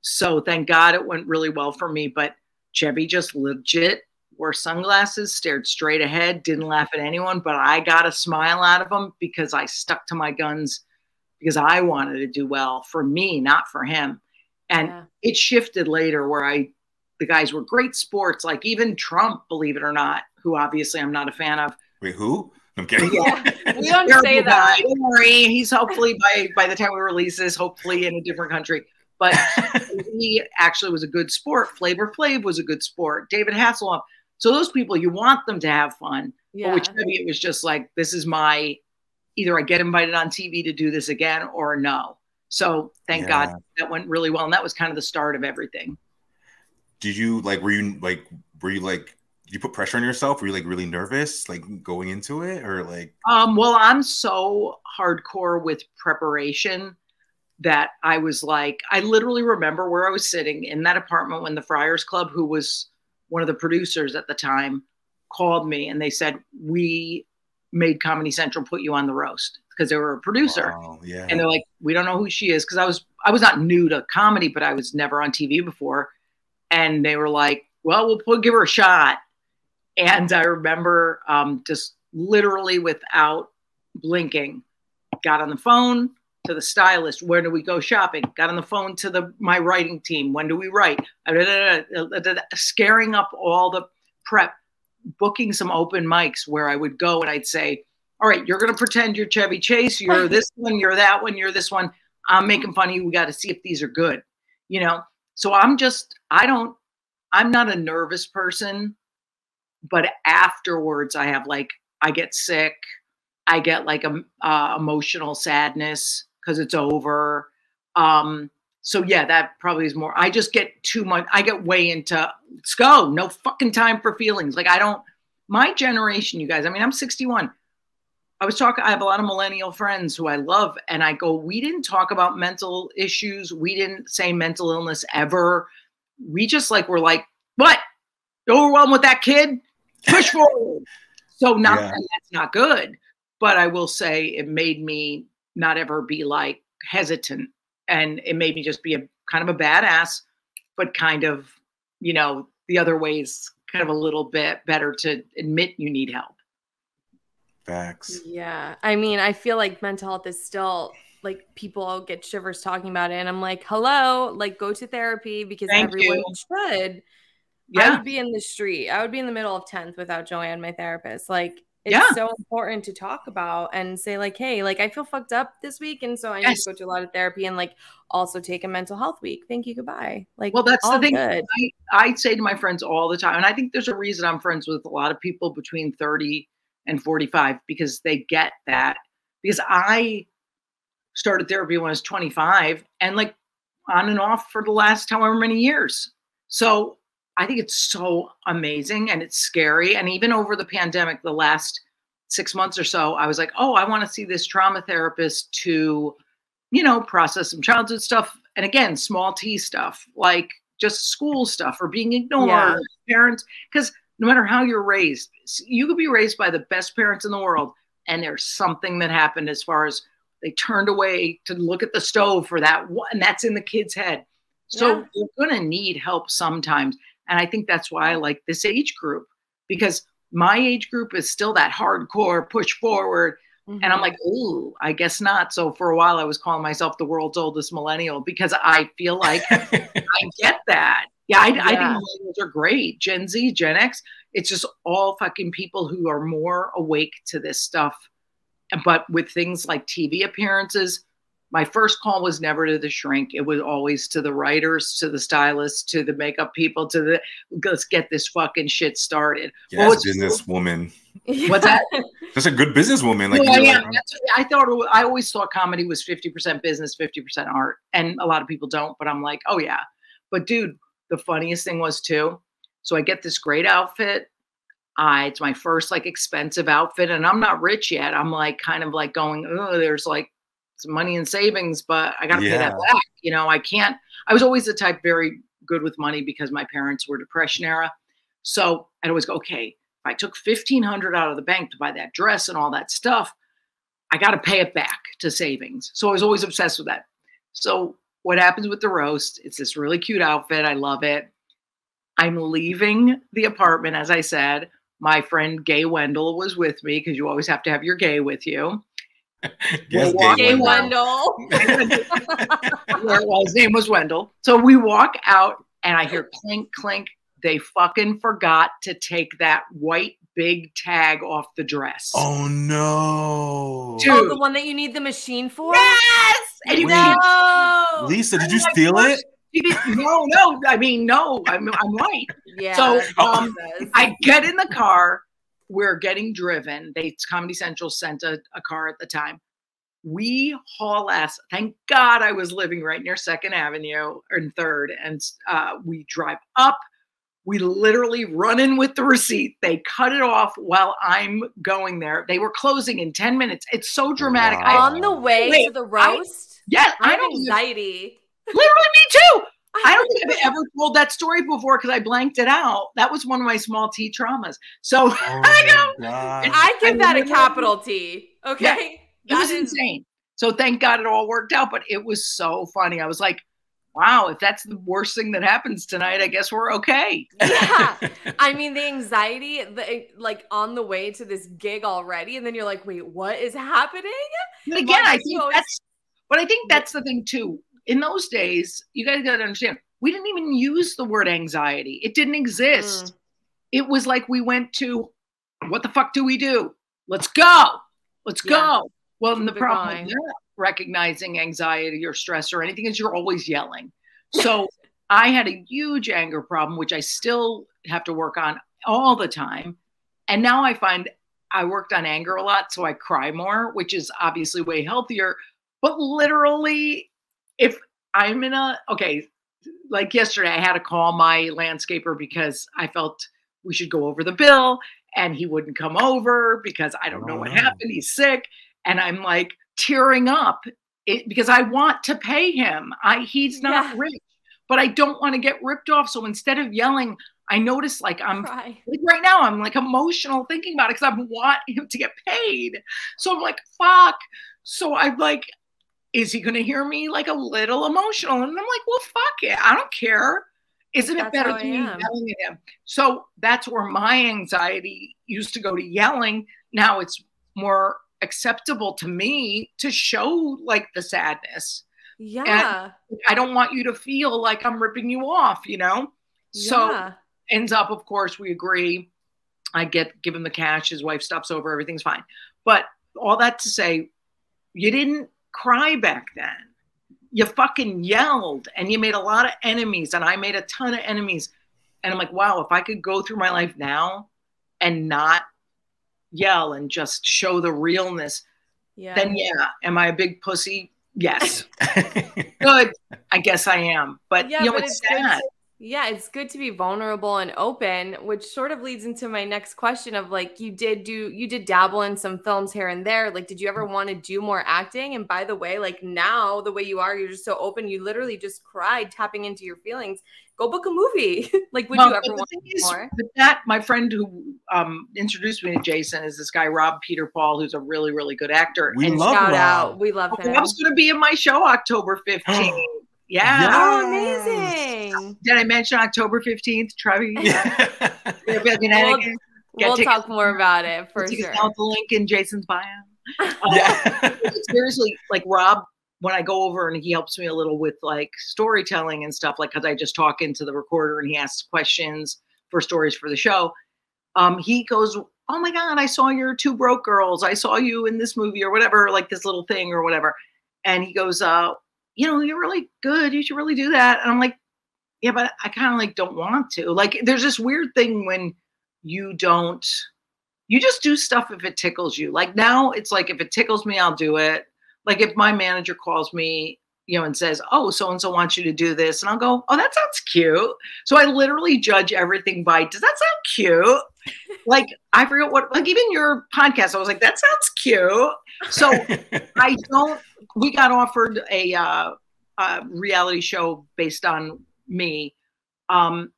So thank God it went really well for me. But Chevy just legit wore sunglasses, stared straight ahead, didn't laugh at anyone. But I got a smile out of him because I stuck to my guns because I wanted to do well for me, not for him. And Yeah. it shifted later where I, the guys were great sports, like even Trump, believe it or not, who obviously I'm not a fan of. Wait, who? I'm kidding. [LAUGHS] We don't Terrible say guy. that. Don't worry. He's hopefully by by the time we release this, hopefully in a different country. But [LAUGHS] he actually was a good sport. Flavor Flav was a good sport. David Hasselhoff. So those people, you want them to have fun. But Yeah. with Chevy, it was just like, this is my either I get invited on TV to do this again or no. So thank Yeah. God that went really well. And that was kind of the start of everything. Did you like? Were you like? Were you like? Did you put pressure on yourself? Were you like really nervous, like going into it, or like? Um, well, I'm so hardcore with preparation that I was like, I literally remember where I was sitting in that apartment when the Friars Club, who was one of the producers at the time, called me and they said, We made Comedy Central put you on the roast because they were a producer. Wow, yeah. And they're like, We don't know who she is. Cause I was I was not new to comedy, but I was never on TV before. And they were like, Well, we'll, we'll give her a shot. And I remember um, just literally without blinking, got on the phone to the stylist. Where do we go shopping? Got on the phone to the my writing team. When do we write? Scaring up all the prep, booking some open mics where I would go and I'd say, "All right, you're going to pretend you're Chevy Chase. You're this one. You're that one. You're this one. I'm making fun of you. We got to see if these are good." You know. So I'm just I don't. I'm not a nervous person but afterwards i have like i get sick i get like a uh, emotional sadness because it's over um so yeah that probably is more i just get too much i get way into let's go no fucking time for feelings like i don't my generation you guys i mean i'm 61 i was talking i have a lot of millennial friends who i love and i go we didn't talk about mental issues we didn't say mental illness ever we just like were like what you overwhelmed with that kid push [LAUGHS] forward. So not Yeah. that's not good, but I will say it made me not ever be like hesitant, and it made me just be a kind of a badass, but kind of you know the other ways kind of a little bit better to admit you need help. Facts. Yeah. I mean, I feel like mental health is still like people get shivers talking about it. And I'm like, hello, like go to therapy because Thank everyone you. should. I would be in the street. I would be in the middle of 10th without Joanne, my therapist. Like, it's Yeah. so important to talk about and say, like, hey, like, I feel fucked up this week. And so I need to go to a lot of therapy and, like, also take a mental health week. Thank you. Goodbye. Like, Well, that's the all thing. Good. I, I say to my friends all the time, and I think there's a reason I'm friends with a lot of people between 30 and 45 because they get that. Because I started therapy when I was 25 and like on and off for the last however many years. So I think it's so amazing and it's scary. And even over the pandemic, the last six months or so, I was like, oh, I want to see this trauma therapist to, you know, process some childhood stuff. And again, small t stuff like just school stuff or being ignored, Yeah. parents, because no matter how you're raised, you could be raised by the best parents in the world, and there's something that happened as far as they turned away to look at the stove for that one, and that's in the kid's head. So Yeah. you're going to need help sometimes. And I think that's why I like this age group because my age group is still that hardcore push forward. And I'm Mhm. like, ooh, I guess not. So for a while, I was calling myself the world's oldest millennial because I feel like [LAUGHS] I get that. Yeah, I, I think Yeah. millennials are great. Gen Z, Gen X, it's just all fucking people who are more awake to this stuff. But with things like TV appearances, my first call was never to the shrink. It was always to the writers, to the stylists, to the makeup people, to the let's get this fucking shit started. Well, Yes, it's- businesswoman. [LAUGHS] What's that? That's a good businesswoman. Like, Well, I am. like, That's- I thought I always thought comedy was fifty percent business, fifty percent art, and a lot of people don't. But I'm like, oh yeah. But dude, the funniest thing was too. So I get this great outfit. I it's my first like expensive outfit, and I'm not rich yet. I'm like kind of like going, oh, there's like some money in savings, but I got to pay that back. You know, I can't. I was always the type very good with money because my parents were depression era. So I'd always go, okay, if I took fifteen hundred out of the bank to buy that dress and all that stuff, I got to pay it back to savings. So I was always obsessed with that. So what happens with the roast? It's this really cute outfit. I love it. I'm leaving the apartment, as I said. My friend Gay Wendell was with me because you always have to have your gay with you. [LAUGHS] yes, Well, gay Wendell. Wendell. [LAUGHS] Well, his name was Wendell. So we walk out and I hear clink, clink. they fucking forgot to take that white big tag off the dress. Oh no. Dude. Oh, the one that you need the machine for? Yes! And you Wait. Lisa, did you steal it? no, no. I mean, no. I'm, I'm white. Yeah. So, um, I get in the car. We're getting driven. They Comedy Central sent a, a car at the time. We haul ass. Thank God I was living right near Second Avenue and Third, and uh, we drive up. We literally run in with the receipt. They cut it off while I'm going there. They were closing in ten minutes. It's so dramatic. Wow. I, on the way Wait, to the I- roast. Yes, I I have don't even- anxiety. literally me too. [LAUGHS] I don't think I've ever told that story before because I blanked it out. That was one of my small T traumas. So Oh [LAUGHS] I know. I give I that a capital T. Okay. it was That is- insane. So thank God it all worked out, but it was so funny. I was like, wow, if that's the worst thing that happens tonight, I guess we're okay. Yeah. [LAUGHS] I mean, the anxiety, the eh, like on the way to this gig already, and then you're like, wait, what is happening? But again, I Marcus, think always- that's but I think that's the thing too. In those days, you guys gotta understand, we didn't even use the word anxiety. It didn't exist. Mm. It was like we went to what the fuck do we do? Let's go. Let's Yeah. go. Well, and the problem with not recognizing anxiety or stress or anything is you're always yelling. [LAUGHS] So I had a huge anger problem, which I still have to work on all the time. And now I find I worked on anger a lot, so I cry more, which is obviously way healthier. But literally, if I'm in a okay, like yesterday, I had to call my landscaper because I felt we should go over the bill and he wouldn't come over because I don't know Oh, what no. happened. He's sick. And I'm like tearing up it, because I want to pay him. I he's not Yeah. rich, but I don't want to get ripped off. So instead of yelling, I notice like I'm Cry. like right now I'm like emotional thinking about it because I want him to get paid. So I'm like, fuck. So I'm like, is he gonna hear me like a little emotional? And I'm like, well, fuck it. I don't care. Isn't it better than me yelling at him? So that's where my anxiety used to go to yelling. Now it's more acceptable to me to show like the sadness. Yeah. I don't want you to feel like I'm ripping you off, you know? So yeah. ends up, of course, we agree. I get give him the cash. His wife stops over. Everything's fine. But all that to say, you didn't cry back then. You fucking yelled, and you made a lot of enemies, and I made a ton of enemies. And I'm like, wow, if I could go through my life now and not yell and just show the realness, yeah. then yeah, am I a big pussy? Yes. [LAUGHS] Good. I guess I am. But Yeah, you know, but it's, it's good sad. To- Yeah, it's good to be vulnerable and open, which sort of leads into my next question of like you did do you did dabble in some films here and there. Like did you ever want to do more acting? And by the way, like now the way you are, you're just so open. You literally just cried tapping into your feelings. Go book a movie. [LAUGHS] like would Well, you ever want thing to is, do more? with that my friend who um, introduced me to Jason is this guy Rob Peter Paul, who's a really really good actor. We and love Shout Rob. out. We love him. Rob's going to be in my show October [GASPS] 15th. Yeah. Oh, amazing. Did I mention October 15th, Trevi? Yeah. Yeah, but Connecticut. We'll talk more about it for Tickets sure. down the link in Jason's bio. Uh, [LAUGHS] yeah. [LAUGHS] seriously, like Rob, when I go over and he helps me a little with like storytelling and stuff, like because I just talk into the recorder and he asks questions for stories for the show. Um, he goes, "Oh my god, I saw your two broke girls. I saw you in this movie or whatever, like this little thing or whatever." And he goes, "Uh, you know, you're really good. You should really do that." And I'm like, "Yeah, but I kind of like don't want to. Like, there's this weird thing when you don't." You just do stuff if it tickles you. Like now, it's like if it tickles me, I'll do it like if my manager calls me you know and says oh so and so wants you to do this and i'll go oh that sounds cute. So i literally judge everything by does that sound cute? [LAUGHS] Like i forget what like even your podcast i was like that sounds cute. So [LAUGHS] i don't we got offered a uh, uh reality show based on me um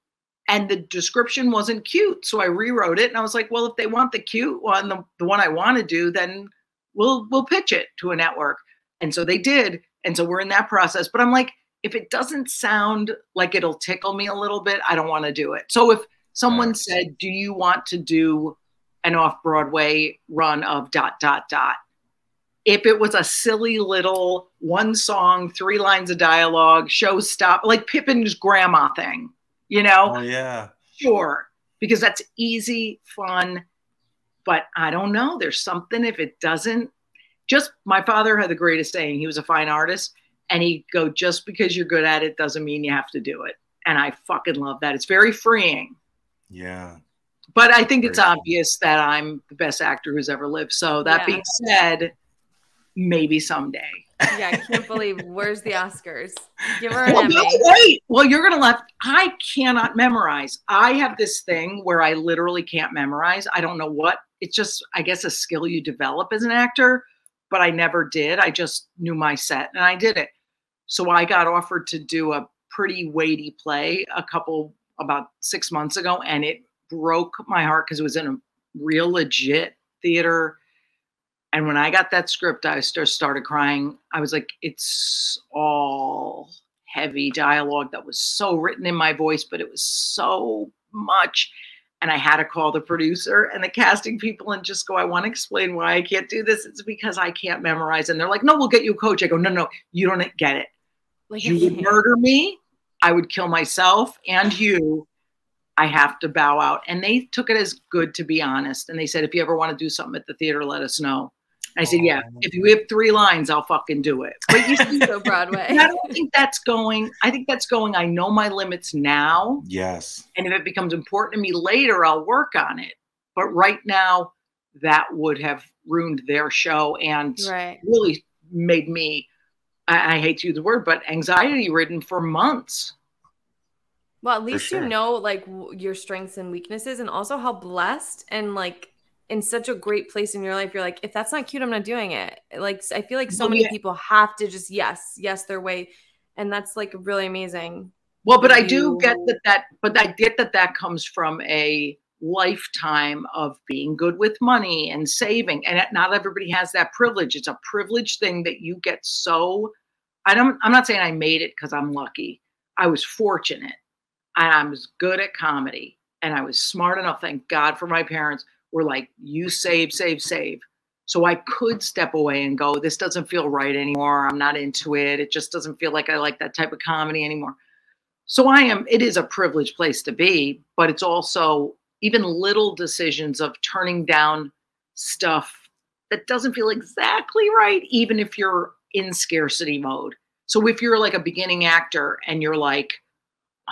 and the description wasn't cute so i rewrote it and i was like well if they want the cute one the, the one i want to do then we'll we'll pitch it to a network. And so they did and so we're in that process but i'm like if it doesn't sound like it'll tickle me a little bit i don't want to do it so if someone said do you want to do an off broadway run of dot dot dot if it was a silly little one song three lines of dialogue show stop like pippin's grandma thing you know Oh yeah. sure, because that's easy, fun. But I don't know. There's something if it doesn't. Just my father had the greatest saying. He was a fine artist, and he'd go, "Just because you're good at it doesn't mean you have to do it." And I fucking love that. It's very freeing. Yeah. But I think it's obvious that I'm the best actor who's ever lived. So that Yeah. being said, maybe someday. Yeah, I can't believe where's the Oscars? Give her an Well, Emmy. that's great. Well, you're gonna laugh. I cannot memorize. I have this thing where I literally can't memorize. I don't know what. It's just, I guess, a skill you develop as an actor. But I never did. I just knew my set and I did it. So I got offered to do a pretty weighty play a couple about six months ago, and it broke my heart because it was in a real legit theater. And when I got that script, I just started crying. I was like, it's all heavy dialogue that was so written in my voice, but it was so much. And I had to call the producer and the casting people and just go, I want to explain why I can't do this. It's because I can't memorize. And they're like, no, we'll get you a coach. I go, no, no, you don't get it. Like, You would [LAUGHS] murder me. I would kill myself and you. I have to bow out. And they took it as good, to be honest. And they said, if you ever want to do something at the theater, let us know. I said, yeah, oh, if you have three lines, I'll fucking do it. But you see, [LAUGHS] so Broadway. I don't think that's going. I think that's going. I know my limits now. Yes. And if it becomes important to me later, I'll work on it. But right now, that would have ruined their show and Right. really made me, I, I hate to use the word, but anxiety ridden for months. Well, at least sure. you know like w- your strengths and weaknesses, and also how blessed and like in such a great place in your life. You're like, if that's not cute, I'm not doing it. Like I feel like so Well, many yeah. people have to just yes, yes their way, and that's like really amazing. Well, but I do get that that, but I get that that comes from a lifetime of being good with money and saving, and not everybody has that privilege. It's a privilege thing that you get so. I don't. I'm not saying I made it because I'm lucky. I was fortunate, I was good at comedy, and I was smart enough. Thank God for my parents. Were like, you save, save, save. So I could step away and go, this doesn't feel right anymore. I'm not into it. It just doesn't feel like I like that type of comedy anymore. So I am, it is a privileged place to be, but it's also even little decisions of turning down stuff that doesn't feel exactly right, even if you're in scarcity mode. So if you're like a beginning actor and you're like,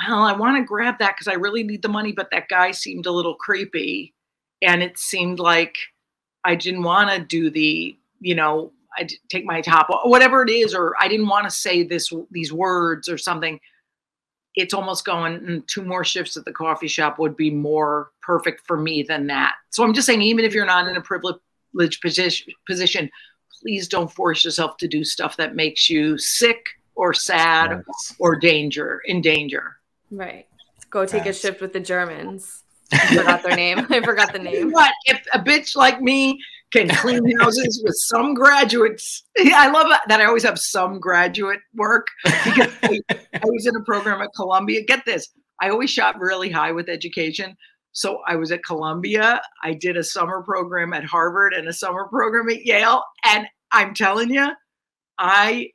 well, I want to grab that because I really need the money, but that guy seemed a little creepy. And it seemed like I didn't want to do the, you know, I take my top off, whatever it is, or I didn't want to say this these words or something. It's almost going "Mm, two more shifts at the coffee shop would be more perfect for me than that. So I'm just saying, even if you're not in a privileged position, position, please don't force yourself to do stuff that makes you sick or sad Yes. or danger in danger. Right. Go take a shift with the Germans. I forgot their name. I forgot the name. But if a bitch like me can clean houses with some graduates, I love that I always have some graduate work because I, [LAUGHS] I was in a program at Columbia. Get this, I always shot really high with education. So I was at Columbia. I did a summer program at Harvard and a summer program at Yale. And I'm telling you, I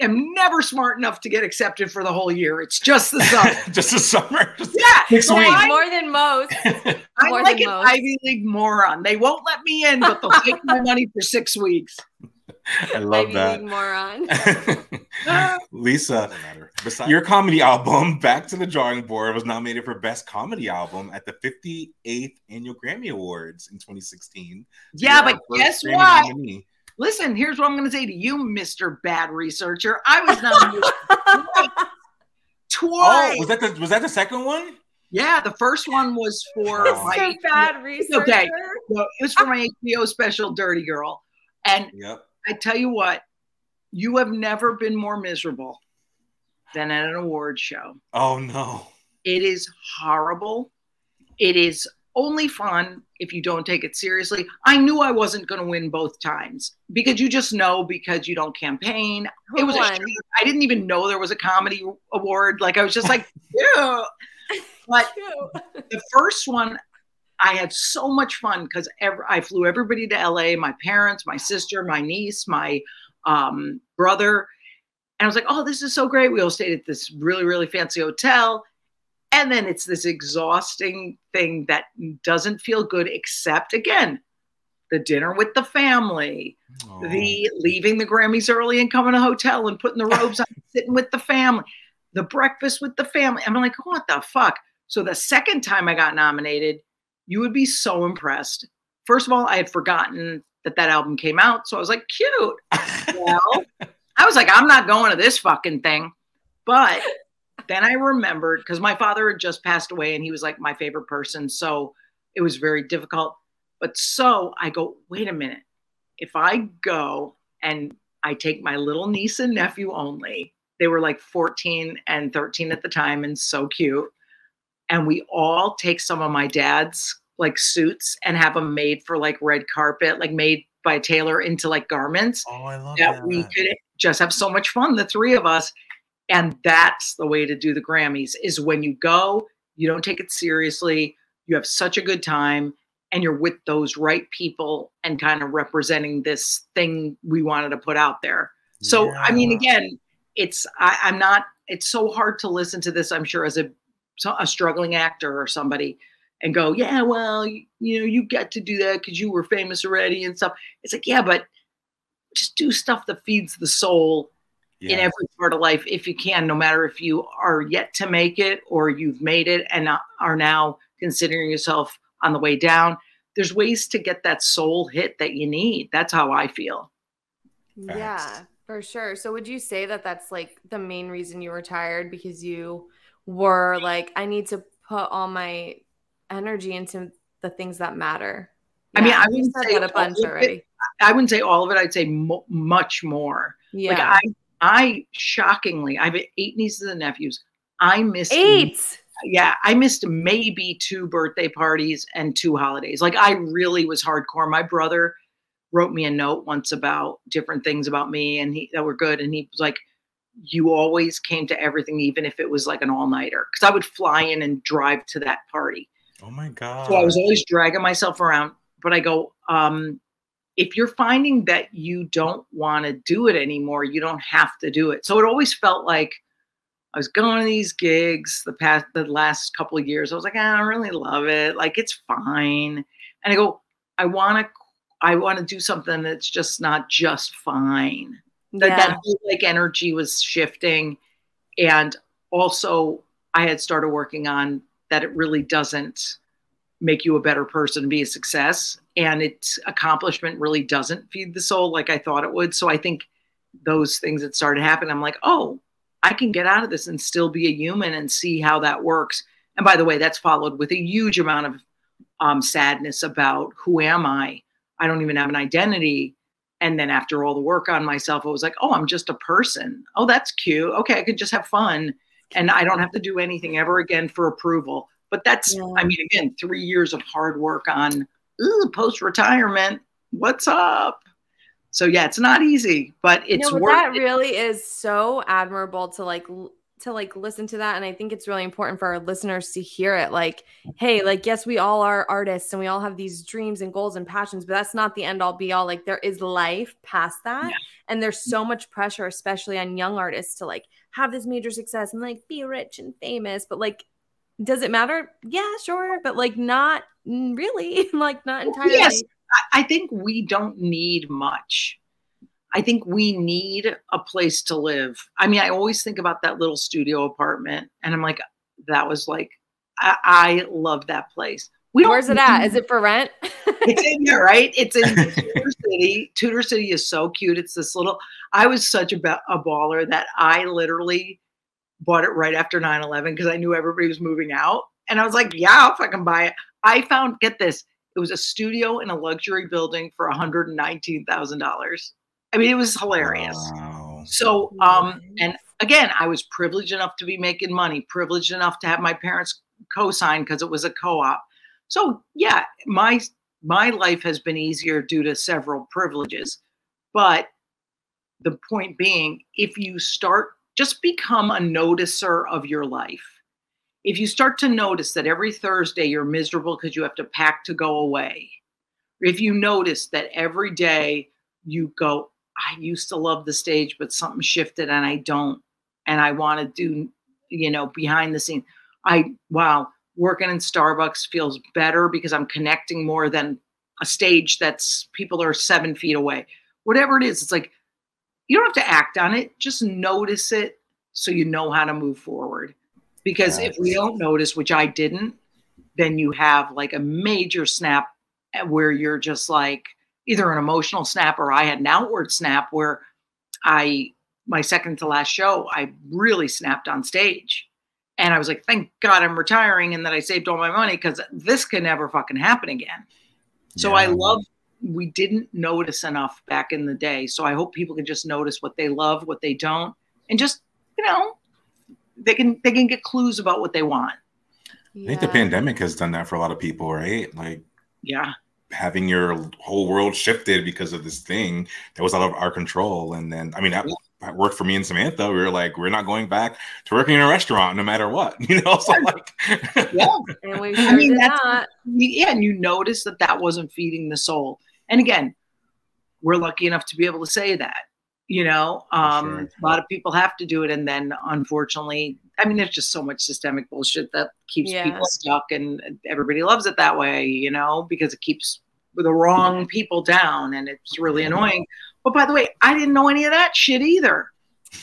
am never smart enough to get accepted for the whole year. It's just the summer. [LAUGHS] Just the summer. Just [LAUGHS] yeah. Six so weeks. I- More than most. [LAUGHS] I'm More like an most. Ivy League moron. They won't let me in, but they'll take my money for six weeks. I love Ivy that. League moron. Lisa, Besides- your comedy album, Back to the Drawing Board, was nominated for Best Comedy Album at the 58th Annual Grammy Awards in 2016. Yeah, but guess Grammy what? nominee. Listen, here's what I'm going to say to you, Mr. Bad Researcher. I was nominated oh, twice. Oh, was that the was that the second one? yeah, the first one was for Oh. my Mr. Bad researcher. okay. no, it was for my HBO special Dirty Girl. And Yep. I tell you what, you have never been more miserable than at an award show. Oh no. It is horrible. It is only fun if you don't take it seriously. I knew I wasn't going to win both times because you just know because you don't campaign. Who it was a won? I didn't even know there was a comedy award. Like I was just like, [LAUGHS] yeah. But [LAUGHS] the first one, I had so much fun because I flew everybody to LA, my parents, my sister, my niece, my um, brother. And I was like, oh, this is so great. We all stayed at this really, really fancy hotel. And then it's this exhausting thing that doesn't feel good, except again, the dinner with the family, Oh. the leaving the Grammys early and coming to a hotel and putting the robes on, [LAUGHS] sitting with the family, the breakfast with the family. I'm like, what the fuck? So the second time I got nominated, you would be so impressed. First of all, I had forgotten that that album came out. So I was like, cute. [LAUGHS] Well, I was like, I'm not going to this fucking thing. But then I remembered because my father had just passed away and he was like my favorite person. So it was very difficult. But so I go, wait a minute. If I go and I take my little niece and nephew only, they were like 14 and 13 at the time and so cute. And we all take some of my dad's like suits and have them made for like red carpet, like made by a tailor into like garments Oh, I love that we could just have so much fun, the three of us. And that's the way to do the Grammys is when you go, you don't take it seriously, you have such a good time, and you're with those right people and kind of representing this thing we wanted to put out there. So I mean, again, it's I, I'm not. It's so hard to listen to this. I'm sure as a a struggling actor or somebody, and go, yeah, well, you, you know, you get to do that because you were famous already and stuff. It's like, yeah, but just do stuff that feeds the soul in every part of life if you can, no matter if you are yet to make it or you've made it and uh, are now considering yourself on the way down. There's ways to get that soul hit that you need. That's how I feel. Yeah, for sure. So would you say that that's like the main reason you retired because you were like, I need to put all my energy into the things that matter? I mean, I wouldn't say that a all bunch of it. already. I wouldn't say all of it. I'd say mo- much more. Yeah, Like I, I shockingly, I have eight nieces and nephews. I missed eight. yeah, I missed maybe two birthday parties and two holidays. Like I really was hardcore. My brother wrote me a note once about different things about me and he that were good. And he was like, You always came to everything, even if it was like an all-nighter. Cause I would fly in and drive to that party. Oh my god. So I was always dragging myself around. But I go, um, if you're finding that you don't want to do it anymore, you don't have to do it. So it always felt like I was going to these gigs the past the last couple of years. I was like, "Ah, I don't really love it. Like it's fine. And I go, I want to I want to do something that's just not just fine that, Yeah. that whole like energy was shifting and also i had started working on that it really doesn't make you a better person be a success and its accomplishment really doesn't feed the soul like i thought it would so i think those things that started happening i'm like oh i can get out of this and still be a human and see how that works and by the way that's followed with a huge amount of um, sadness about who am i i don't even have an identity and then after all the work on myself, it was like, oh, I'm just a person. Oh, that's cute. Okay, I could just have fun. And I don't have to do anything ever again for approval. But that's, Yeah. I mean, again, three years of hard work on post retirement. What's up? So yeah, it's not easy, but it's no, but worth that it. really is so admirable to like to like listen to that and i think it's really important for our listeners to hear it like hey like yes we all are artists and we all have these dreams and goals and passions but that's not the end all be all like there is life past that Yeah. and there's so much pressure especially on young artists to like have this major success and like be rich and famous but like does it matter yeah sure but like not really [LAUGHS] like not entirely Yes. I- think we don't need much. I think we need a place to live. I mean, I always think about that little studio apartment, and I'm like, that was like, I, I love that place. We where's it at is it for rent it's in there, right? It's in [LAUGHS] Tudor City. Tudor City is so cute. It's this little. I was such a, ba- a baller that I literally bought it right after 9-11 because I knew everybody was moving out, and I was like, "Yeah, I'll fucking buy it." I found get this. It was a studio in a luxury building for one hundred and nineteen thousand dollars. I mean, it was hilarious. Wow. So, um, and again, I was privileged enough to be making money, privileged enough to have my parents co-sign because it was a co-op. So, yeah, my my life has been easier due to several privileges. But the point being, if you start just become a noticer of your life. If you start to notice that every Thursday you're miserable because you have to pack to go away, if you notice that every day you go, I used to love the stage, but something shifted and I don't, and I want to do, you know, behind the scenes. I wow, working in Starbucks feels better because I'm connecting more than a stage that's people are seven feet away. Whatever it is, it's like you don't have to act on it, just notice it so you know how to move forward. Because if we don't notice, which I didn't, then you have like a major snap where you're just like either an emotional snap or I had an outward snap where I my second to last show, I really snapped on stage. And I was like, thank God I'm retiring and that I saved all my money because this can never fucking happen again. So I love we didn't notice enough back in the day. So I hope people can just notice what they love, what they don't, and just, you know, they can they can get clues about what they want. I think the pandemic has done that for a lot of people, right? Like Yeah. having your whole world shifted because of this thing that was out of our control. And then, I mean, that, that worked for me and Samantha. We were like, we're not going back to working in a restaurant no matter what, [LAUGHS] you know? So, like, Yeah. And we I sure mean, did that's not. yeah, and you notice that that wasn't feeding the soul. And again, we're lucky enough to be able to say that. You know, um, sure. a lot of people have to do it, and then unfortunately, I mean, there's just so much systemic bullshit that keeps Yeah. people stuck, and everybody loves it that way. You know, because it keeps the wrong people down, and it's really annoying. But by the way, I didn't know any of that shit either,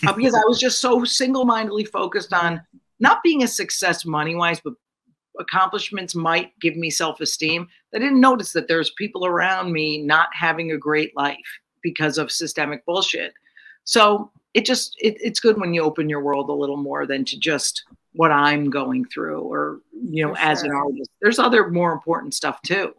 uh, because I was just so single-mindedly focused on not being a success money-wise, but accomplishments might give me self-esteem i didn't notice that there's people around me not having a great life because of systemic bullshit so it just it, it's good when you open your world a little more than to just what i'm going through or you know For as an artist there's other more important stuff too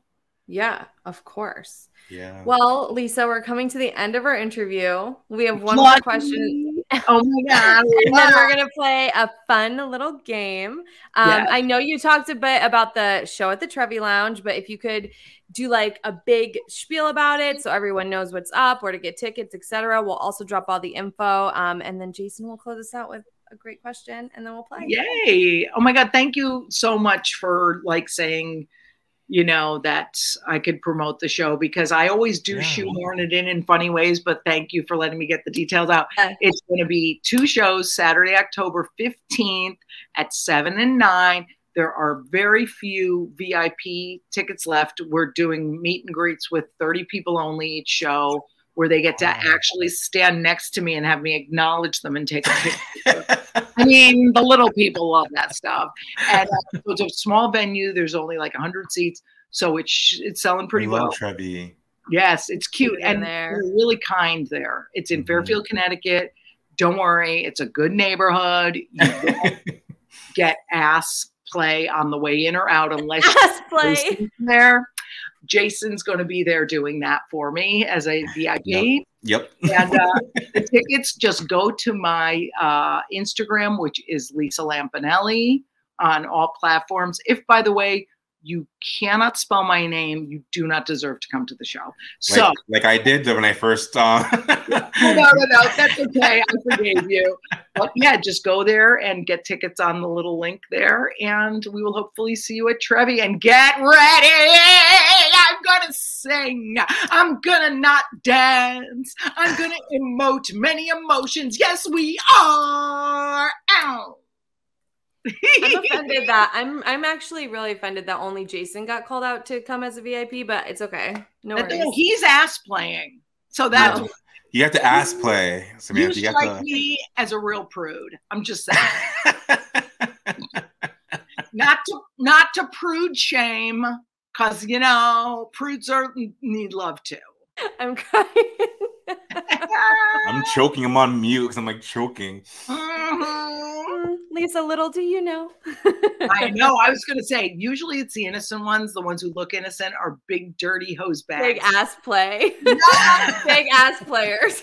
Yeah, of course. yeah. Well, Lisa, we're coming to the end of our interview. We have one more question. Oh my god [LAUGHS] and then we're gonna play a fun little game. Um, Yes. I know you talked a bit about the show at the Trevi Lounge, but if you could do like a big spiel about it, so everyone knows what's up, where to get tickets, etc. We'll also drop all the info, um, and then Jason will close us out with a great question, and then we'll play. Yay. Oh my God. Thank you so much for like saying, you know, that I could promote the show because I always do Yeah. shoehorn it in in funny ways, but thank you for letting me get the details out. Yeah. It's going to be two shows Saturday, October 15th at 7 and 9. There are very few VIP tickets left. We're doing meet and greets with 30 people only each show where they get to Wow. actually stand next to me and have me acknowledge them and take a picture. [LAUGHS] I mean, the little people love that stuff. And uh, so it's a small venue. There's only like 100 seats, so it's it's selling pretty we well. love Trevi. Yes, it's cute Cute and they're really kind there. It's in Mhm. Fairfield, Connecticut. Don't worry, it's a good neighborhood. You [LAUGHS] get ass play on the way in or out unless Ass play. Jason's there. Jason's going to be there doing that for me as a VIP. Yep. And uh, the tickets just go to my uh, Instagram, which is Lisa Lampanelli on all platforms. If, by the way, you cannot spell my name, you do not deserve to come to the show. So, like, like I did when I first uh no, no, no, that's [LAUGHS] okay. I forgave you. But yeah, just go there and get tickets on the little link there, and we will hopefully see you at Trevi. And get ready! I'm gonna sing. I'm gonna not dance. I'm gonna emote many emotions. Yes, we are. Ow. I'm [LAUGHS] offended that I'm I'm actually really offended that only Jason got called out to come as a VIP, but it's okay. No That- worries. He's ass playing, so that's No. you have to ass play, you Samantha. You strike have me as a real prude. I'm just saying. [LAUGHS] not to not to prude shame because you know prudes are need love too [LAUGHS] I'm crying. I'm choking him on mute because I'm like choking. Mhm. Lisa, little do you know. i [LAUGHS] know i was going to say usually it's the innocent ones the ones who look innocent are big dirty hose bags Big ass play. [LAUGHS] Big ass players.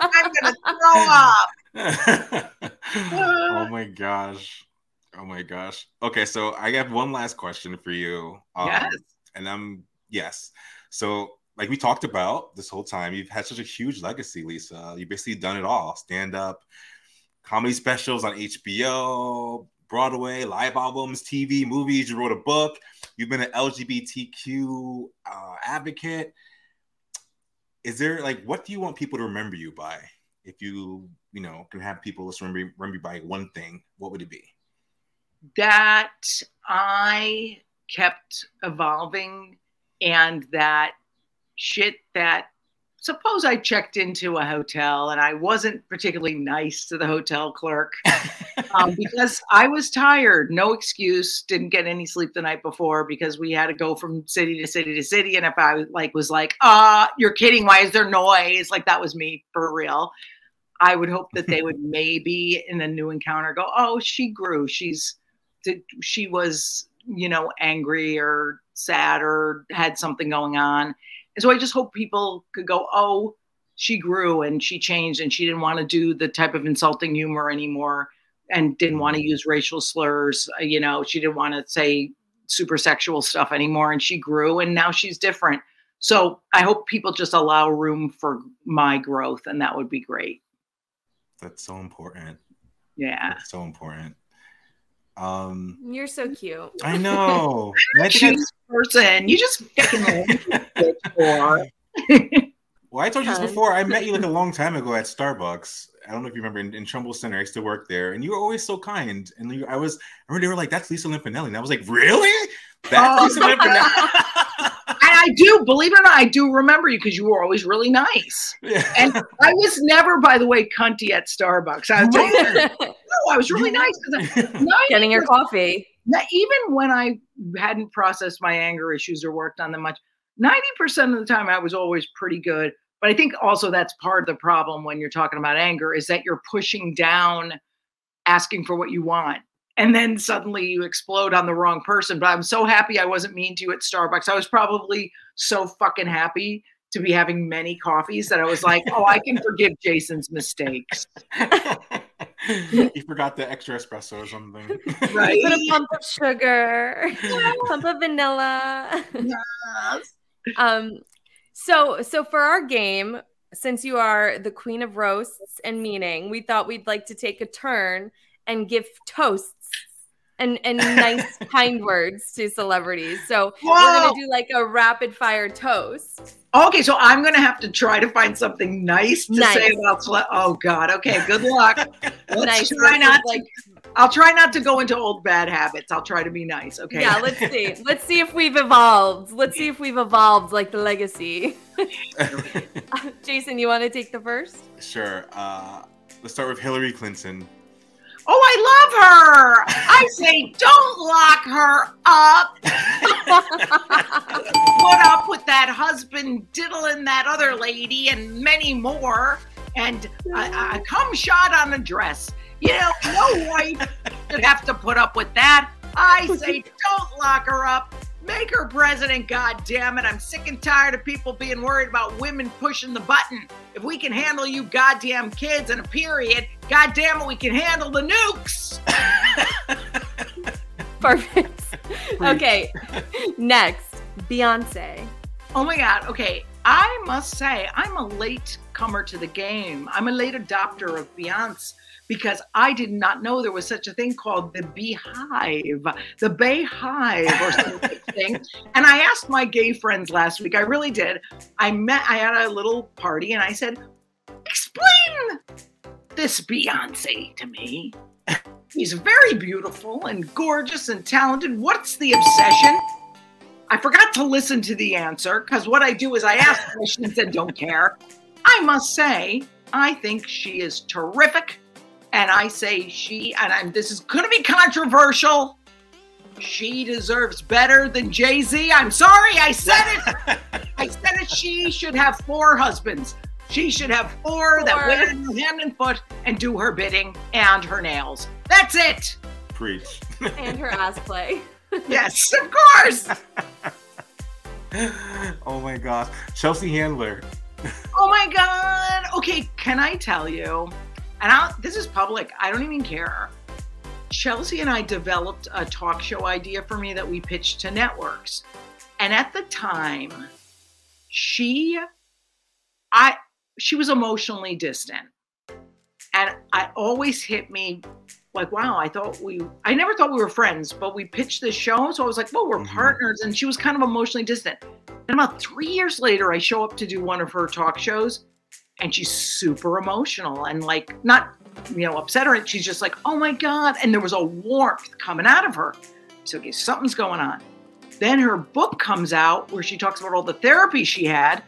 i'm going to throw up [LAUGHS] oh my gosh. Oh my gosh. Okay, so I have one last question for you. Um, yes And I'm yes. So like we talked about this whole time, you've had such a huge legacy, Lisa. You've basically done it all: stand up, comedy specials on HBO, Broadway, live albums, TV, movies. You wrote a book. You've been an LGBTQ uh, advocate. Is there like what do you want people to remember you by? If you you know can have people just remember remember you by one thing, what would it be? that I kept evolving and that shit that suppose I checked into a hotel and I wasn't particularly nice to the hotel clerk [LAUGHS] um, because I was tired. No excuse. Didn't get any sleep the night before because we had to go from city to city to city. And if I like was like, "Ah, you're kidding? Why is there noise?" Like that was me for real. I would hope that they would [LAUGHS] maybe in a new encounter go, "Oh, she grew. She's she was you know angry or sad or had something going on." And so I just hope people could go, oh, she grew and she changed and she didn't want to do the type of insulting humor anymore and didn't want to use racial slurs. Uh, you know, she didn't want to say super sexual stuff anymore and she grew and now she's different. So I hope people just allow room for my growth and that would be great. That's so important. Yeah. That's so important. Um, You're so cute. I know. [LAUGHS] I think person. You just fucking [LAUGHS] for. well, I told you this before. I met you like a long time ago at Starbucks. I don't know if you remember in, in Trumbull Center. I used to work there, and you were always so kind. And you, I was, I remember they were like, "That's Lisa Lampanelli," and I was like, "Really? That's oh. Lisa Lampanelli?" [LAUGHS] [LAUGHS] and I do believe it or not, I do remember you because you were always really nice. Yeah. And I was never, by the way, cunty at Starbucks. I was, no, oh, I was really nice. Getting your coffee. Even when I hadn't processed my anger issues or worked on them much, 90% of the time I was always pretty good. But I think also that's part of the problem when you're talking about anger is that you're pushing down asking for what you want and then suddenly you explode on the wrong person. But I'm so happy I wasn't mean to you at Starbucks. I was probably so fucking happy to be having many coffees that I was like, oh, I can forgive Jason's mistakes. [LAUGHS] you forgot the extra espresso or something. [LAUGHS] Right. Put a pump of sugar, pump of vanilla. Yes. Um, so so for our game, since you are the queen of roasts and meaning, we thought we'd like to take a turn and give toasts and and nice [LAUGHS] kind words to celebrities. So Whoa. we're gonna do like a rapid fire toast. Okay, so I'm gonna have to try to find something nice to nice. say about. Cele- oh God. Okay. Good luck. [LAUGHS] Let's nice. try not like. I'll try not to go into old bad habits. I'll try to be nice. Okay. Yeah. Let's see. let's see if we've evolved. Let's see if we've evolved like the legacy. [LAUGHS] Jason, you want to take the first? Sure. Uh, let's start with Hillary Clinton. Oh, I love her. I say, don't lock her up. [LAUGHS] Put up with that husband diddling that other lady and many more, and a, a cum shot on a dress. You know, no wife should have to put up with that. I [LAUGHS] say, don't lock her up. Make her president, God damn it! I'm sick and tired of people being worried about women pushing the button. If we can handle you goddamn kids in a period, God damn it, we can handle the nukes. [LAUGHS] Perfect. okay, next, Beyonce. Oh my God. Okay, I must say, I'm a late comer to the game. I'm a late adopter of Beyonce because I did not know there was such a thing called the beehive, the Bay Hive or something. [LAUGHS] and I asked my gay friends last week, I really did. I met, I had a little party and I said, explain this Beyonce to me. She's very beautiful and gorgeous and talented. What's the obsession? I forgot to listen to the answer because what I do is I ask questions and don't care. I must say, I think she is terrific and I say she, and I'm, this is going to be controversial. She deserves better than Jay Z. I'm sorry, I said it. [LAUGHS] I said it. She should have four husbands. She should have four, four. that wear her hand and foot and do her bidding and her nails. That's it. Preach. and her ass play. [LAUGHS] yes, of course. [LAUGHS] oh my gosh. Chelsea Handler. oh my God. Okay, can I tell you? And I'll, this is public. I don't even care. Chelsea and I developed a talk show idea for me that we pitched to networks. And at the time, she I she was emotionally distant. And I always hit me like, wow, I thought we I never thought we were friends, but we pitched this show. So I was like, well, we're mm-hmm. partners. And she was kind of emotionally distant. And about three years later, I show up to do one of her talk shows and she's super emotional and like not you know, upset her. And she's just like, oh my God. And there was a warmth coming out of her. So, okay, something's going on. Then her book comes out where she talks about all the therapy she had.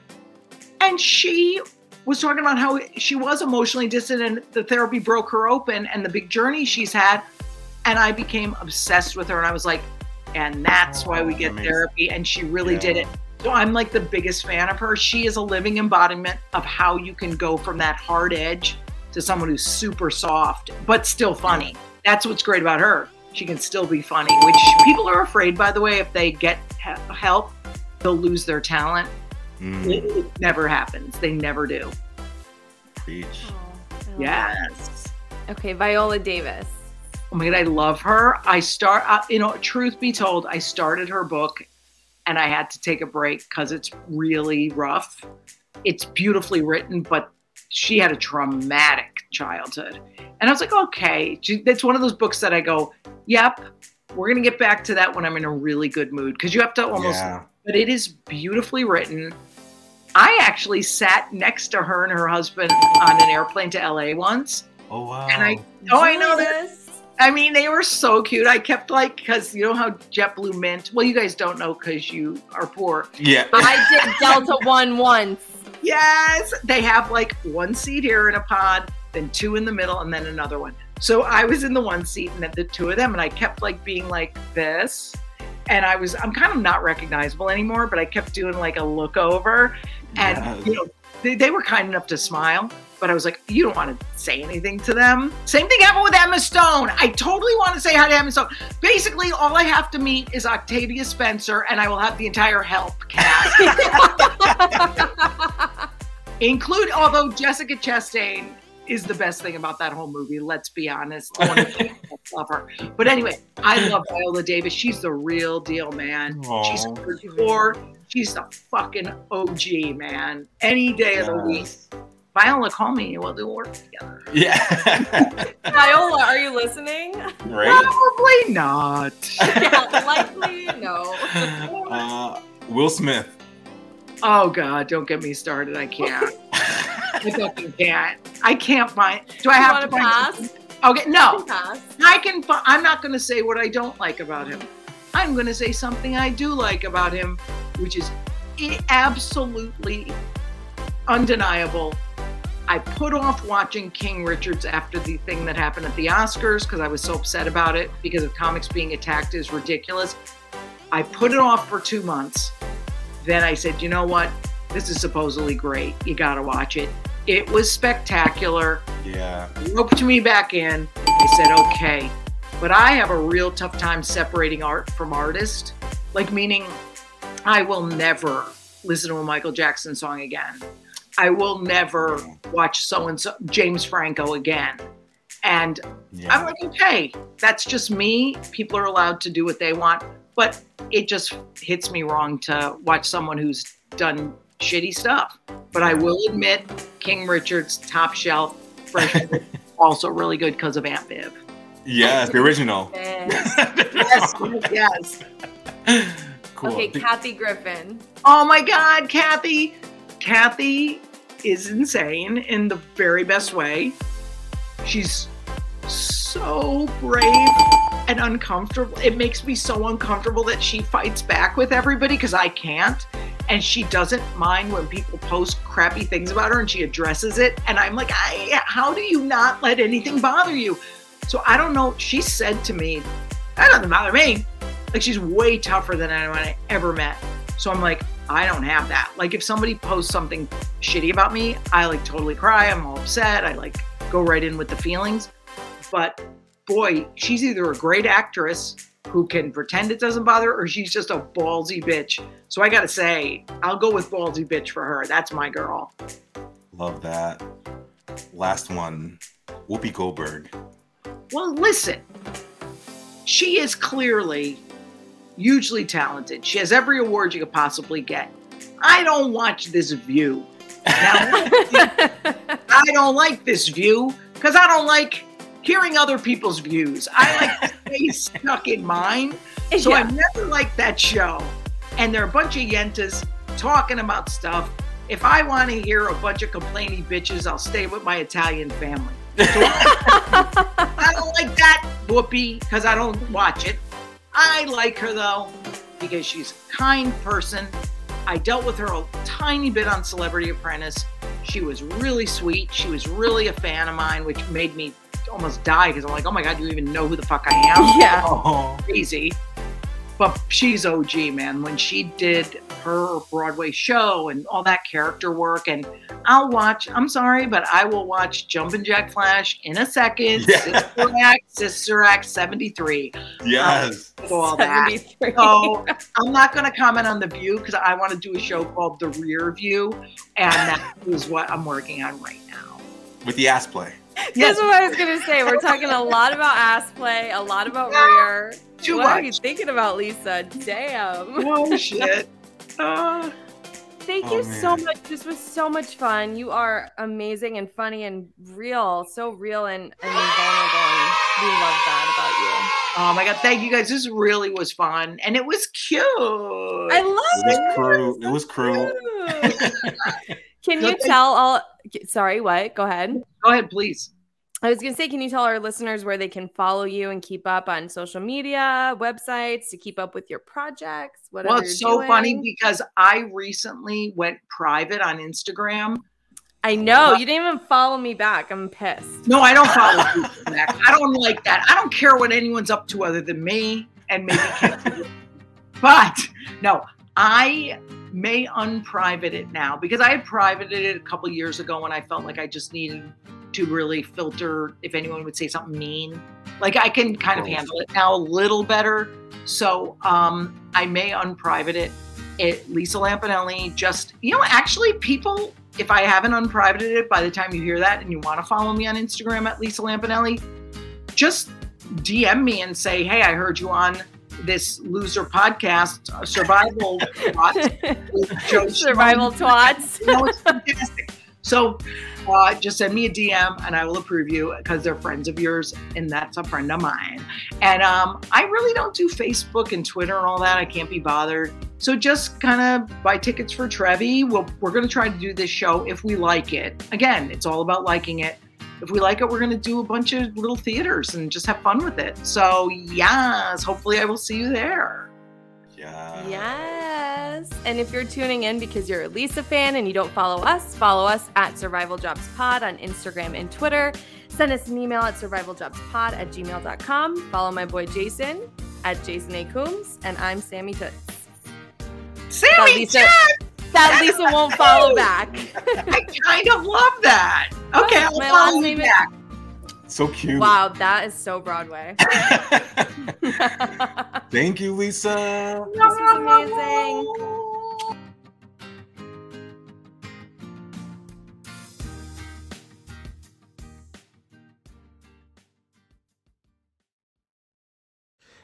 And she was talking about how she was emotionally distant and the therapy broke her open and the big journey she's had. And I became obsessed with her. And I was like, and that's why we get amazing. therapy. And she really did it. So I'm like the biggest fan of her. She is a living embodiment of how you can go from that hard edge to someone who's super soft, but still funny. That's what's great about her. She can still be funny, which people are afraid, by the way, if they get help, they'll lose their talent. Mm, It, it never happens. They never do. beach. Yes. Okay, Viola Davis. Oh my god, I love her. I start, uh, you know, truth be told, I started her book, and I had to take a break because it's really rough. It's beautifully written, but she had a traumatic childhood, and I was like, okay, She- it's one of those books that I go, yep, we're gonna get back to that when I'm in a really good mood because you have to almost Yeah. but it is beautifully written. I actually sat next to her and her husband on an airplane to LA once. Oh wow. And I, oh, I know that. I mean, they were so cute. I kept like, because you know how JetBlue Mint, well, you guys don't know because you are poor. yeah. I did [LAUGHS] Delta One once. Yes, they have like one seat here in a pod, then two in the middle, and then another one. So I was in the one seat and then the two of them, and I kept like being like this. And I was, I'm kind of not recognizable anymore, but I kept doing like a look over. And, Yes. you know, they, they were kind enough to smile, but I was like, you don't want to say anything to them. Same thing happened with Emma Stone. I totally want to say hi to Emma Stone. Basically, all I have to meet is Octavia Spencer, and I will have the entire help cast. [LAUGHS] include although Jessica Chastain is the best thing about that whole movie. Let's be honest. [LAUGHS] Love her. But anyway, I love Viola Davis. She's the real deal, man. She's Aw. hardcore. She's the fucking OG, man. Any day of the week. Yes. Viola, call me. We'll do work together. Yeah. [LAUGHS] Viola, are you listening? right. Probably not. [LAUGHS] yeah, likely no. Uh, Will Smith. Oh God, don't get me started. I can't. I fucking can't. I can't find. Do I You have want to to find? pass? Okay, no. Pass. I can. fi- I'm not going to say what I don't like about him. I'm going to say something I do like about him, which is absolutely undeniable. I put off watching King Richards after the thing that happened at the Oscars because I was so upset about it because of comics being attacked is ridiculous. I put it off for two months. Then I said, you know what? This is supposedly great. You got to watch it. It was spectacular Yeah. roped me back in. I said, okay. But I have a real tough time separating art from artist. Like, meaning, I will never listen to a Michael Jackson song again. I will never watch so and so, James Franco again. And Yeah. I'm like, okay, that's just me. People are allowed to do what they want. But it just hits me wrong to watch someone who's done shitty stuff. But I will admit, King Richard's top shelf, fresh, [LAUGHS] also really good because of Aunt Viv. yes, the original. [LAUGHS] Yes, yes. cool. Okay, Kathy Griffin. Oh my God, Kathy. Kathy is insane in the very best way. She's so brave and uncomfortable. It makes me so uncomfortable that she fights back with everybody because I can't. And she doesn't mind when people post crappy things about her and she addresses it. And I'm like, I, how do you not let anything bother you? So I don't know. She said to me, that doesn't bother me. Like she's way tougher than anyone I ever met. So I'm like, I don't have that. Like if somebody posts something shitty about me, I like totally cry. I'm all upset. I like go right in with the feelings. But boy, she's either a great actress who can pretend it doesn't bother her, or she's just a ballsy bitch. So I gotta say, I'll go with ballsy bitch for her. That's my girl. Love that. Last one. Whoopi Goldberg. Well, listen, she is clearly hugely talented. She has every award you could possibly get. I don't watch this view. Now, [LAUGHS] I don't like this view because I don't like hearing other people's views. I like to [LAUGHS] stay stuck in mine. Eh, so Yeah. I've never liked that show. And there are a bunch of yentas talking about stuff. If I want to hear a bunch of complaining bitches, I'll stay with my Italian family. I don't like that Whoopi because I don't watch it. I like her though because she's a kind person. I dealt with her a tiny bit on Celebrity Apprentice. She was really sweet. She was really a fan of mine, which made me almost die because I'm like, oh my God, do you even know who the fuck I am? [LAUGHS] Yeah. Oh. Crazy. But she's OG, man. When she did her Broadway show and all that character work, and I'll watch, I'm sorry, but I will watch Jumpin' Jack Flash in a second. Yeah. Sister Act, Sister Act 73. Yes. All that. 73. So I'm not going to comment on the view because I want to do a show called The Rear View, and that is what I'm working on right now. With the ass play. That's what I was gonna say. We're talking a lot about ass play, a lot about rear. Too what are you thinking about, Lisa? Damn. [LAUGHS] Oh shit. Uh, [LAUGHS] Thank Oh, you so much. This was so much fun. You are amazing and funny and real, so real and, and vulnerable. And we love that about you. oh my god, thank you guys. This really was fun, and it was cute. I love I It love was cruel. It was cruel. [LAUGHS] Can you tell all? Sorry, what? Go ahead. Go ahead, please. I was gonna say, can you tell our listeners where they can follow you and keep up on social media, websites to keep up with your projects? Whatever. Well, it's so doing? funny because I recently went private on Instagram. I know you didn't even follow me back. I'm pissed. No, I don't follow people back. I don't like that. I don't care what anyone's up to other than me and maybe. But no, I may unprivate it now because I had privated it a couple years ago when I felt like I just needed to really filter if anyone would say something mean. Like I can kind of handle it now a little better. So um, I may unprivate it. It Lisa Lampanelli just you know actually people if I haven't unprivated it by the time you hear that and you want to follow me on Instagram at Lisa Lampanelli, just DM me and say, hey, I heard you on this loser podcast, uh, Survival [LAUGHS] Twats Survival twats. You know, it's fantastic. So uh, just send me a DM and I will approve you because they're friends of yours and that's a friend of mine. And um, I really don't do Facebook and Twitter and all that. I can't be bothered. So just kind of buy tickets for Trevi. We'll, we're going to try to do this show if we like it. Again, it's all about liking it. If we like it, we're going to do a bunch of little theaters and just have fun with it. So, yes, hopefully I will see you there. Yeah. Yes. And if you're tuning in because you're a Lisa fan and you don't follow us, follow us at Survival Jobs Pod on Instagram and Twitter. Send us an email at survivaljobspod at gmail.com. Follow my boy Jason at Jason A. Coombs. And I'm Sammy Toots. That Sammy, Lisa, Toots! that Lisa won't follow back. [LAUGHS] I kind of love that. Okay, oh, I'll follow you back. So cute. wow, that is so Broadway. [LAUGHS] [LAUGHS] Thank you, Lisa. This was amazing.